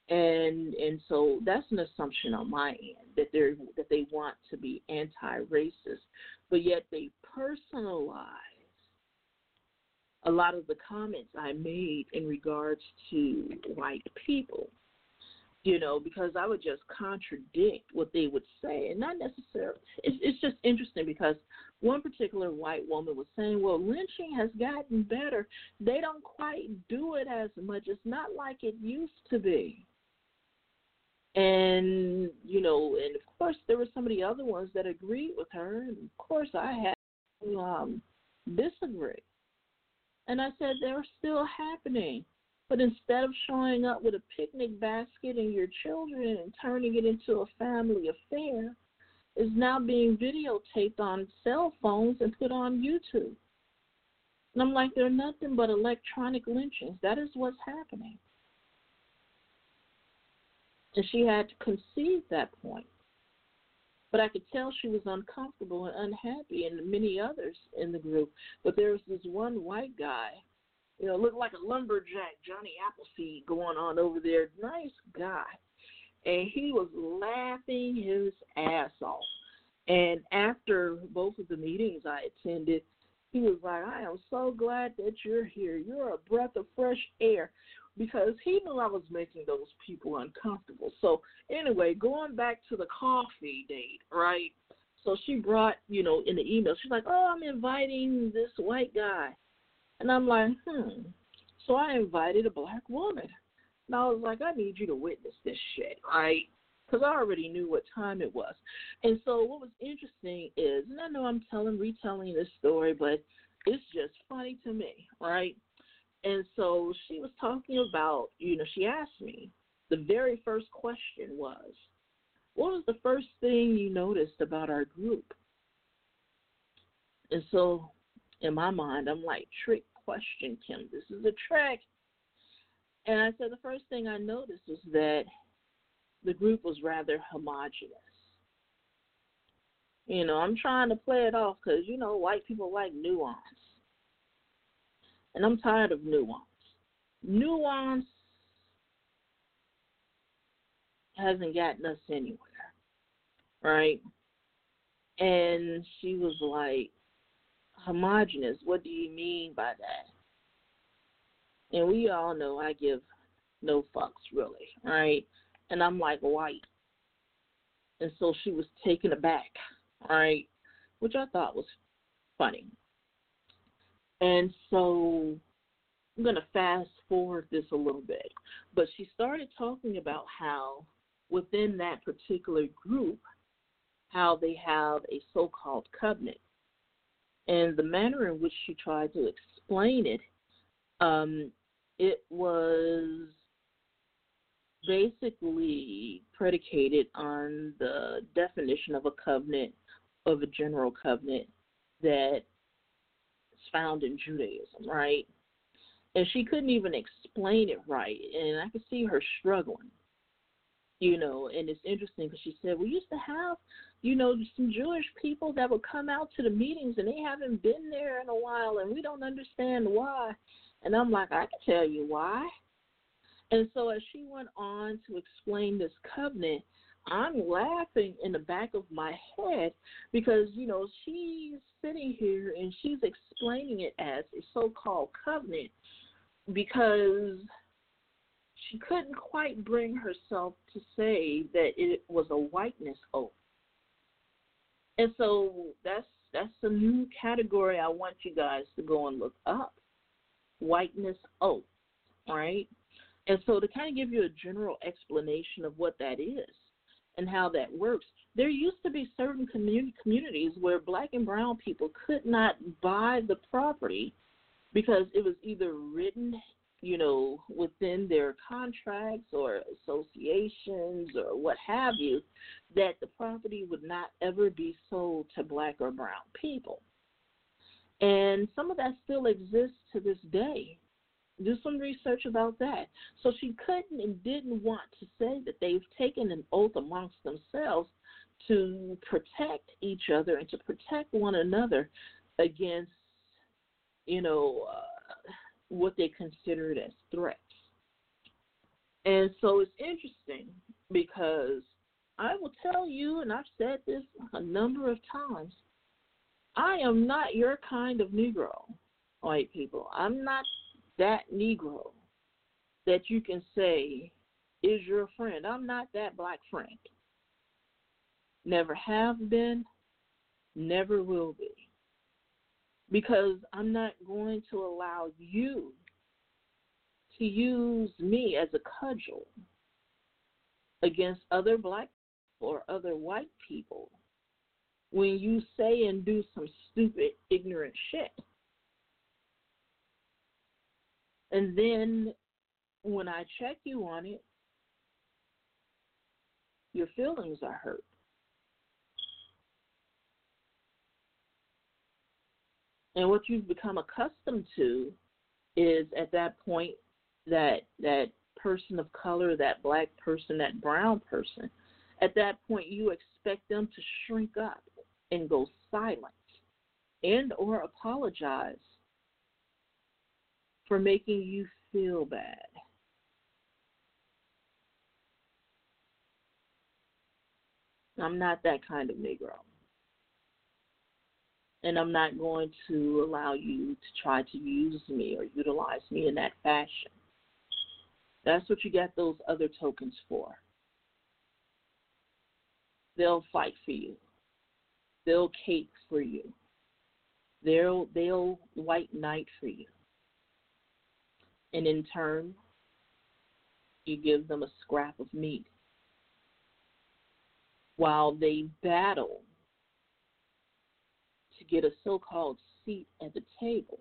and and so that's an assumption on my end that they that they want to be anti-racist, but yet they personalize a lot of the comments I made in regards to white people. You know, because I would just contradict what they would say, and not necessarily. It's, it's just interesting because one particular white woman was saying, "Well, lynching has gotten better. They don't quite do it as much. It's not like it used to be." And, you know, and of course there were some of the other ones that agreed with her. And of course I had to um, disagree. And I said they're still happening. But instead of showing up with a picnic basket and your children and turning it into a family affair, is now being videotaped on cell phones and put on YouTube. And I'm like, they're nothing but electronic lynchings. That is what's happening. And she had to concede that point. But I could tell she was uncomfortable and unhappy, and many others in the group. But there was this one white guy, you know, looked like a lumberjack, Johnny Appleseed, going on over there. Nice guy. And he was laughing his ass off. And after both of the meetings I attended, he was like, I am so glad that you're here. You're a breath of fresh air because he knew I was making those people uncomfortable. So anyway, going back to the coffee date, right? So she brought, you know, in the email, she's like, "Oh, I'm inviting this white guy," and I'm like, "Hmm." So I invited a black woman, and I was like, "I need you to witness this shit, right?" Because I already knew what time it was. And so what was interesting is, and I know I'm telling, retelling this story, but it's just funny to me, right? And so she was talking about, you know, she asked me, the very first question was, what was the first thing you noticed about our group? And so in my mind, I'm like, trick question, Kim. This is a trick. And I said the first thing I noticed was that the group was rather homogenous. You know, I'm trying to play it off because, you know, white people like nuance. And I'm tired of nuance. Nuance hasn't gotten us anywhere, right? And she was like, homogenous, what do you mean by that? And we all know I give no fucks, really, right? And I'm like white. And so she was taken aback, right? Which I thought was funny. And so I'm going to fast forward this a little bit. But she started talking about how within that particular group, how they have a so called covenant. And the manner in which she tried to explain it, um, it was basically predicated on the definition of a covenant, of a general covenant that found in Judaism, right? And she couldn't even explain it right, and I could see her struggling. You know, and it's interesting because she said we used to have, you know, some Jewish people that would come out to the meetings and they haven't been there in a while, and we don't understand why. And I'm like, I can tell you why. And so as she went on to explain this covenant, I'm laughing in the back of my head because, you know, she's sitting here and she's explaining it as a so called covenant because she couldn't quite bring herself to say that it was a whiteness oath. And so that's that's a new category I want you guys to go and look up. Whiteness oath, right? And so to kind of give you a general explanation of what that is and how that works, there used to be certain community communities where black and brown people could not buy the property because it was either written you know, within their contracts or associations or what have you, that the property would not ever be sold to black or brown people. And some of that still exists to this day. Do some research about that. So she couldn't and didn't want to say that they've taken an oath amongst themselves to protect each other and to protect one another against, you know, uh, what they considered as threats. And so it's interesting because I will tell you, and I've said this a number of times, I am not your kind of Negro, white people. I'm not that Negro that you can say is your friend. I'm not that black friend. Never have been, never will be because I'm not going to allow you to use me as a cudgel against other black or other white people when you say and do some stupid, ignorant shit. And then when I check you on it, your feelings are hurt. And what you've become accustomed to is at that point that that person of color, that black person, that brown person, at that point you expect them to shrink up and go silent and or apologize for making you feel bad. I'm not that kind of Negro and I'm not going to allow you to try to use me or utilize me in that fashion. That's what you got those other tokens for. They'll fight for you. They'll cape for you. They'll they'll white knight for you. And in turn, you give them a scrap of meat while they battle to get a so called seat at the table.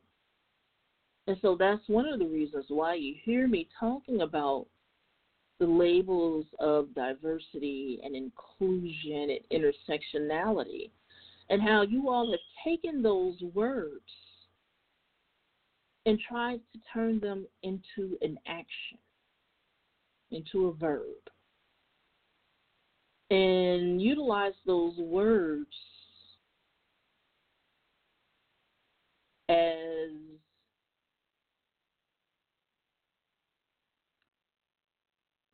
And so that's one of the reasons why you hear me talking about the labels of diversity and inclusion and intersectionality, and how you all have taken those words and tried to turn them into an action, into a verb, and utilize those words as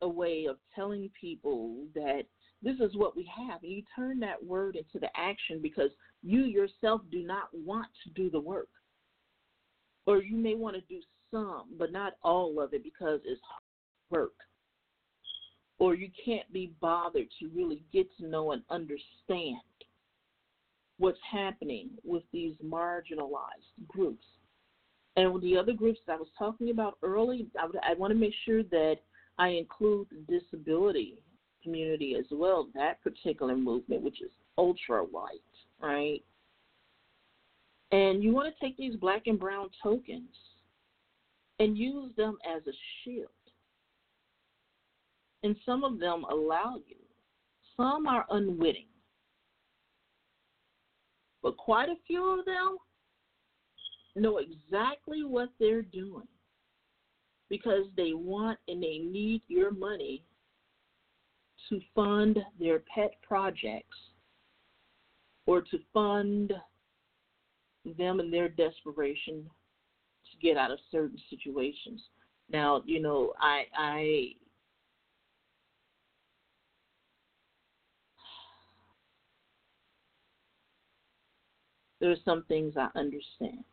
a way of telling people that this is what we have. And you turn that word into the action because you yourself do not want to do the work. Or you may want to do some, but not all of it because it's hard work. Or you can't be bothered to really get to know and understand what's happening with these marginalized groups. And with the other groups that I was talking about early, I, would, I want to make sure that I include the disability community as well, that particular movement, which is ultra white, right? And you want to take these black and brown tokens and use them as a shield. And some of them allow you, some are unwitting but quite a few of them know exactly what they're doing because they want and they need your money to fund their pet projects or to fund them and their desperation to get out of certain situations. Now, you know, I I there are some things I understand.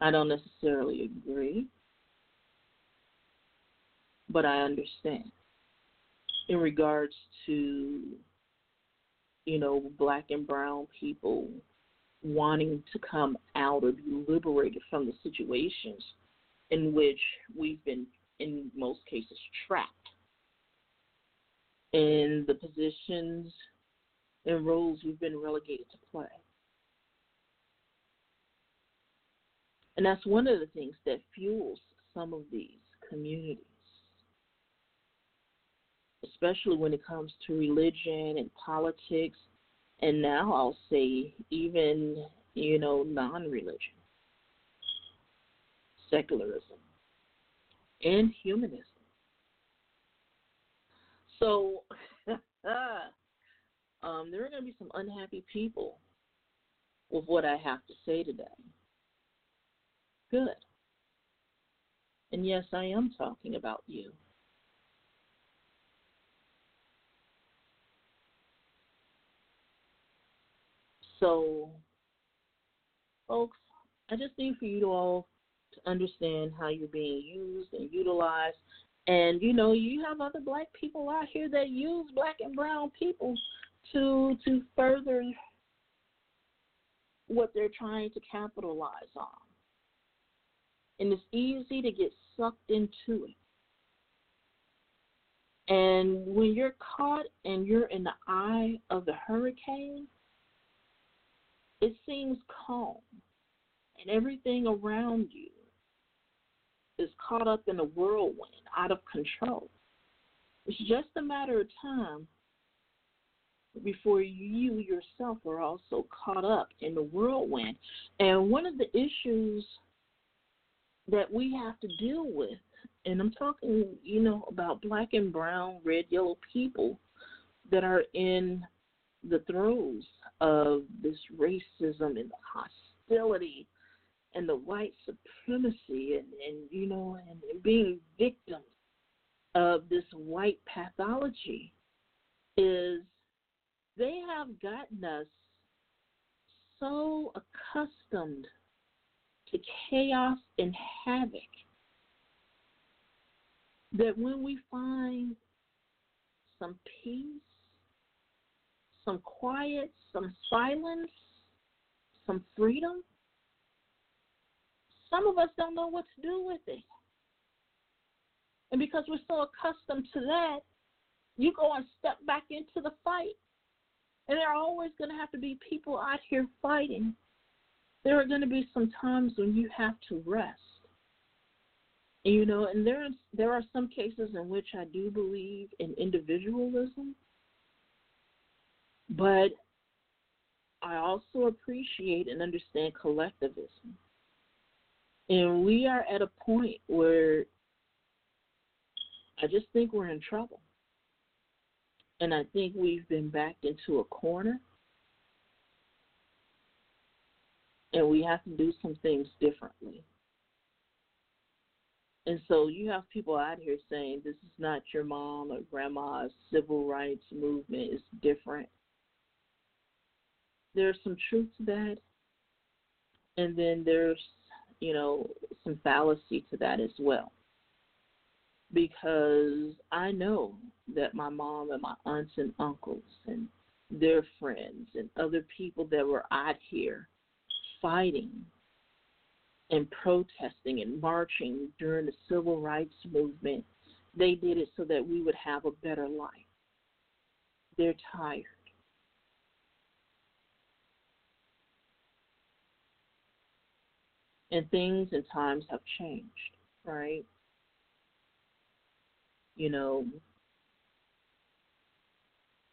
I don't necessarily agree, but I understand in regards to you know, black and brown people wanting to come out or be liberated from the situations in which we've been, in most cases, trapped in the positions and roles we've been relegated to play. And that's one of the things that fuels some of these communities, especially when it comes to religion and politics, and now I'll say even, you know, non religion, secularism, and humanism. So, um, there are going to be some unhappy people with what I have to say today good. And yes, I am talking about you. So, folks, I just need for you to all to understand how you're being used and utilized. And you know, you have other black people out here that use black and brown people to to further what they're trying to capitalize on and it's easy to get sucked into it. And when you're caught and you're in the eye of the hurricane, it seems calm, and everything around you is caught up in a whirlwind, out of control. It's just a matter of time before you yourself are also caught up in the whirlwind. And one of the issues that we have to deal with. And I'm talking, you know, about black and brown, red, yellow people that are in the throes of this racism and the hostility and the white supremacy and, and you know and, and being victims of this white pathology is they have gotten us so accustomed to chaos and havoc. That when we find some peace, some quiet, some silence, some freedom, some of us don't know what to do with it. And because we're so accustomed to that, you go and step back into the fight. And there are always going to have to be people out here fighting there are going to be some times when you have to rest. You know, and there there are some cases in which I do believe in individualism, but I also appreciate and understand collectivism. And we are at a point where I just think we're in trouble. And I think we've been backed into a corner and we have to do some things differently. And so you have people out here saying this is not your mom or grandma's civil rights movement, it's different. There's some truth to that. And then there's, you know, some fallacy to that as well. Because I know that my mom and my aunts and uncles and their friends and other people that were out here fighting and protesting and marching during the civil rights movement, they did it so that we would have a better life. They're tired. And things and times have changed, right? You know,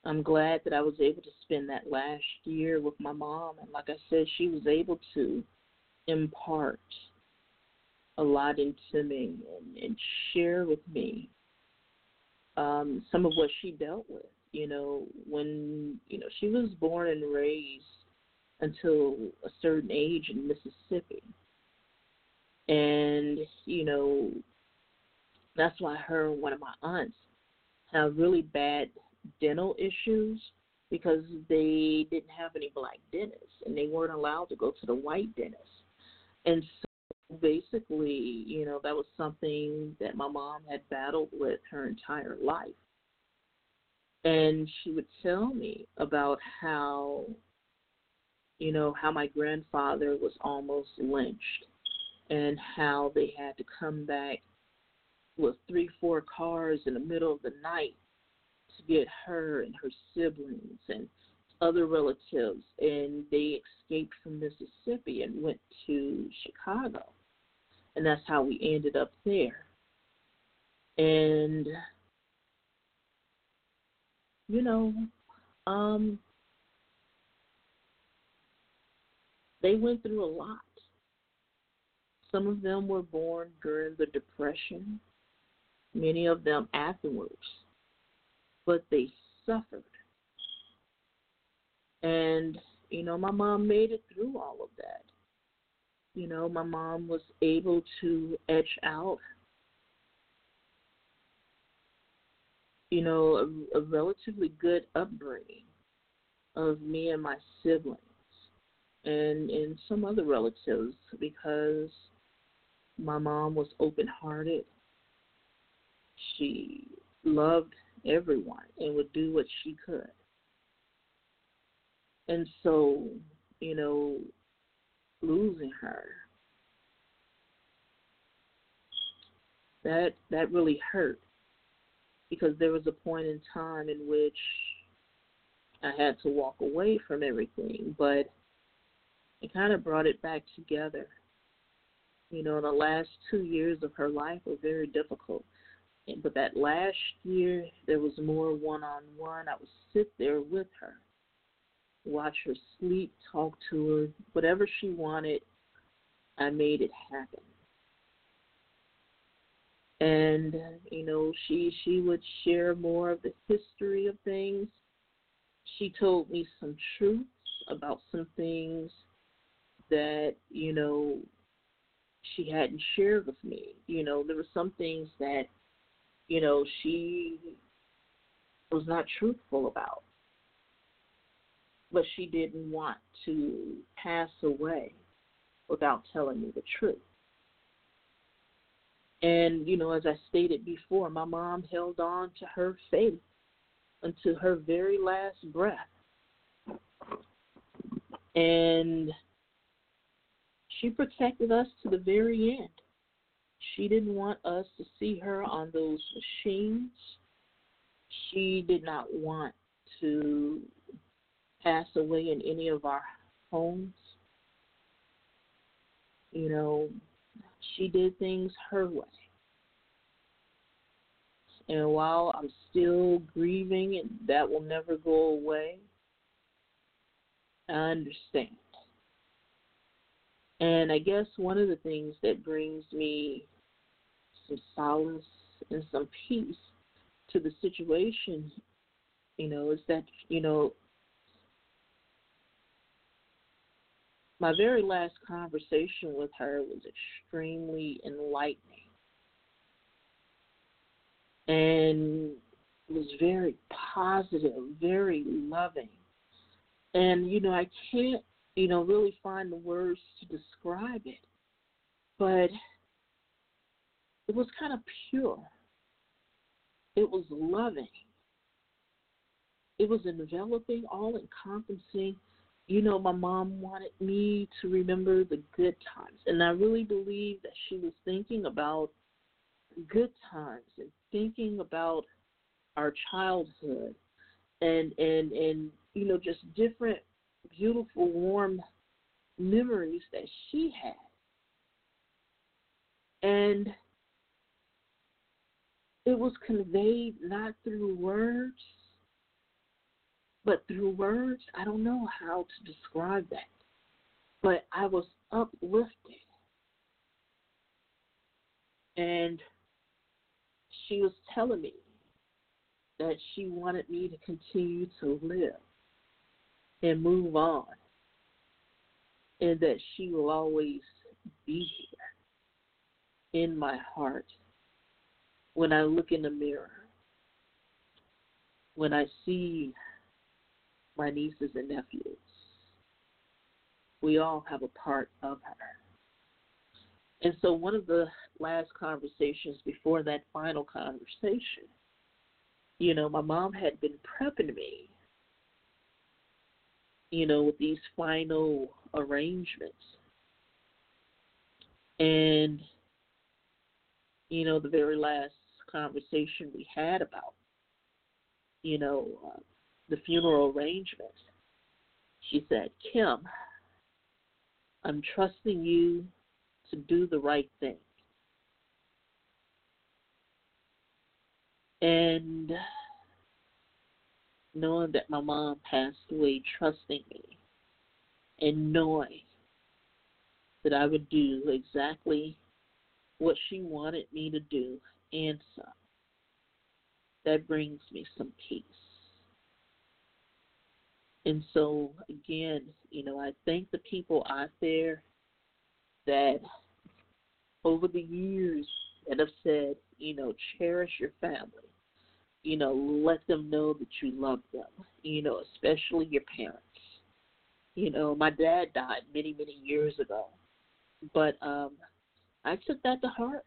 I'm glad that I was able to spend that last year with my mom. And like I said, she was able to impart a lot into me and, and share with me um, some of what she dealt with. You know, when, you know, she was born and raised until a certain age in Mississippi. And, you know, that's why her and one of my aunts have really bad dental issues because they didn't have any black dentists and they weren't allowed to go to the white dentist. And so basically, you know, that was something that my mom had battled with her entire life. and she would tell me about how you know how my grandfather was almost lynched and how they had to come back with three four cars in the middle of the night to get her and her siblings and other relatives and they escaped from Mississippi and went to Chicago and that's how we ended up there and you know, um, they went through a lot. Some of them were born during the Depression, many of them afterwards, but they suffered. And, you know, my mom made it through all of that. You know, my mom was able to etch out you know, a, a relatively good upbringing of me and my siblings and and some other relatives because my mom was open hearted. She loved everyone and would do what she could. And so, you know, losing her that that really hurt because there was a point in time in which I had to walk away from everything, but it kind of brought it back together. You know, the last two years of her life were very difficult. But that last year, there was more one on one. I would sit there with her, watch her sleep, talk to her, whatever she wanted, I made it happen and you know she she would share more of the history of things she told me some truths about some things that you know she hadn't shared with me. You know there were some things that you know she was not truthful about. But she didn't want to pass away without telling me the truth. And, you know, as I stated before, my mom held on to her faith until her very last breath. And she protected us to the very end. She didn't want us to see her on those machines. She did not want to pass away in any of our homes. You know, she did things her way. And while I'm still grieving and that will never go away, I understand. And I guess one of the things that brings me some solace and some peace to the situation, you know, is that, you know, My very last conversation with her was extremely enlightening and was very positive, very loving. And, you know, I can't, you know, really find the words to describe it, but it was kind of pure. It was loving. It was enveloping, all encompassing you know, my mom wanted me to remember the good times. And I really believe that she was thinking about good times and thinking about our childhood and and and you know just different beautiful warm memories that she had and it was conveyed not through words but through words, I don't know how to describe that. But I was uplifted. And she was telling me that she wanted me to continue to live and move on. And that she will always be here in my heart when I look in the mirror, when I see my nieces and nephews. We all have a part of her. And so, one of the last conversations before that final conversation, you know, my mom had been prepping me, you know, with these final arrangements. And, you know, the very last conversation we had about, you know, uh, the funeral arrangements, she said, Kim, I'm trusting you to do the right thing. And knowing that my mom passed away, trusting me, and knowing that I would do exactly what she wanted me to do and some. That brings me some peace. And so, again, you know, I thank the people out there that over the years that have said, you know, cherish your family. You know, let them know that you love them, you know, especially your parents. You know, my dad died many, many years ago. But um I took that to heart.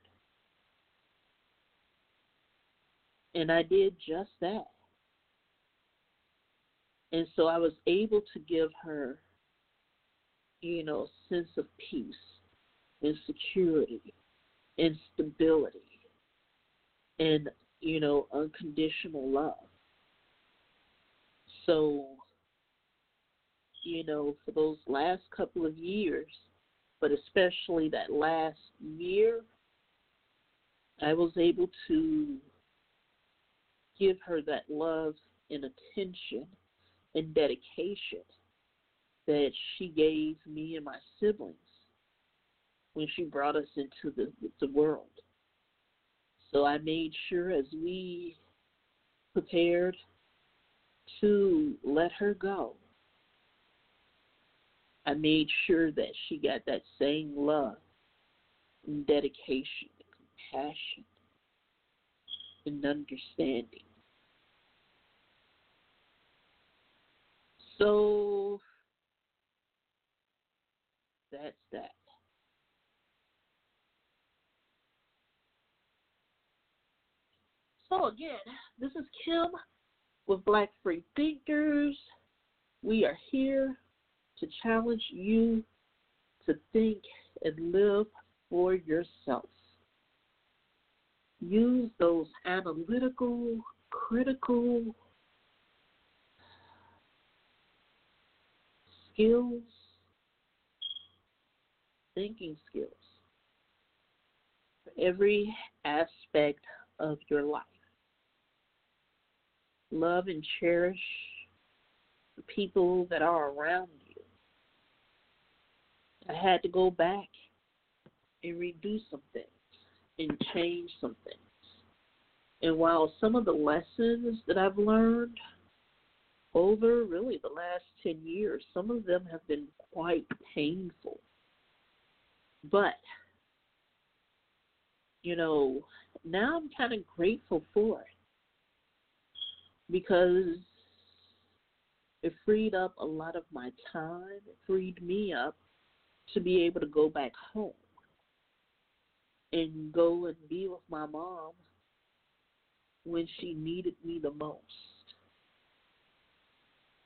And I did just that. And so I was able to give her, you know, sense of peace and security and stability and, you know, unconditional love. So, you know, for those last couple of years, but especially that last year, I was able to give her that love and attention and dedication that she gave me and my siblings when she brought us into the, the world. So I made sure as we prepared to let her go, I made sure that she got that same love and dedication compassion and understanding. So that's that. So again, this is Kim with Black Free Thinkers. We are here to challenge you to think and live for yourself. Use those analytical, critical skills, thinking skills for every aspect of your life. Love and cherish the people that are around you. I had to go back and redo some things and change some things. And while some of the lessons that I've learned over really the last 10 years, some of them have been quite painful. But, you know, now I'm kind of grateful for it because it freed up a lot of my time, it freed me up to be able to go back home and go and be with my mom when she needed me the most.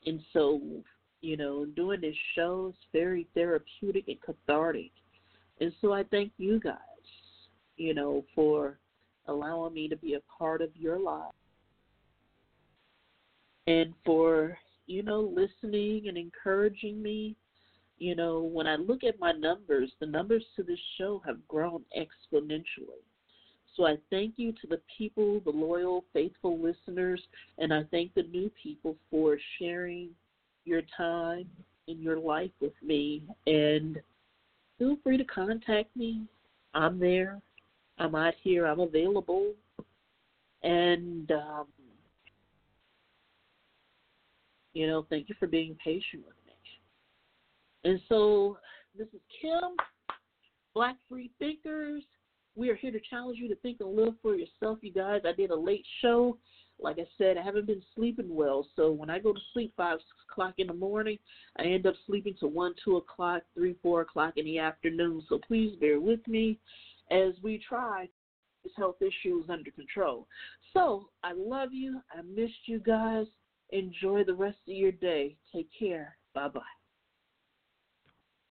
And so, you know, doing this show is very therapeutic and cathartic. And so I thank you guys, you know, for allowing me to be a part of your life and for, you know, listening and encouraging me. You know, when I look at my numbers, the numbers to this show have grown exponentially. So I thank you to the people, the loyal, faithful listeners, and I thank the new people for sharing your time and your life with me. And feel free to contact me. I'm there. I'm out here. I'm available. And, um, you know, thank you for being patient with me. And so this is Kim, Black Free Thinkers. We are here to challenge you to think and live for yourself, you guys. I did a late show. Like I said, I haven't been sleeping well. So when I go to sleep 5 six o'clock in the morning, I end up sleeping to 1, 2 o'clock, 3, 4 o'clock in the afternoon. So please bear with me as we try health issues under control. So I love you. I missed you guys. Enjoy the rest of your day. Take care. Bye bye.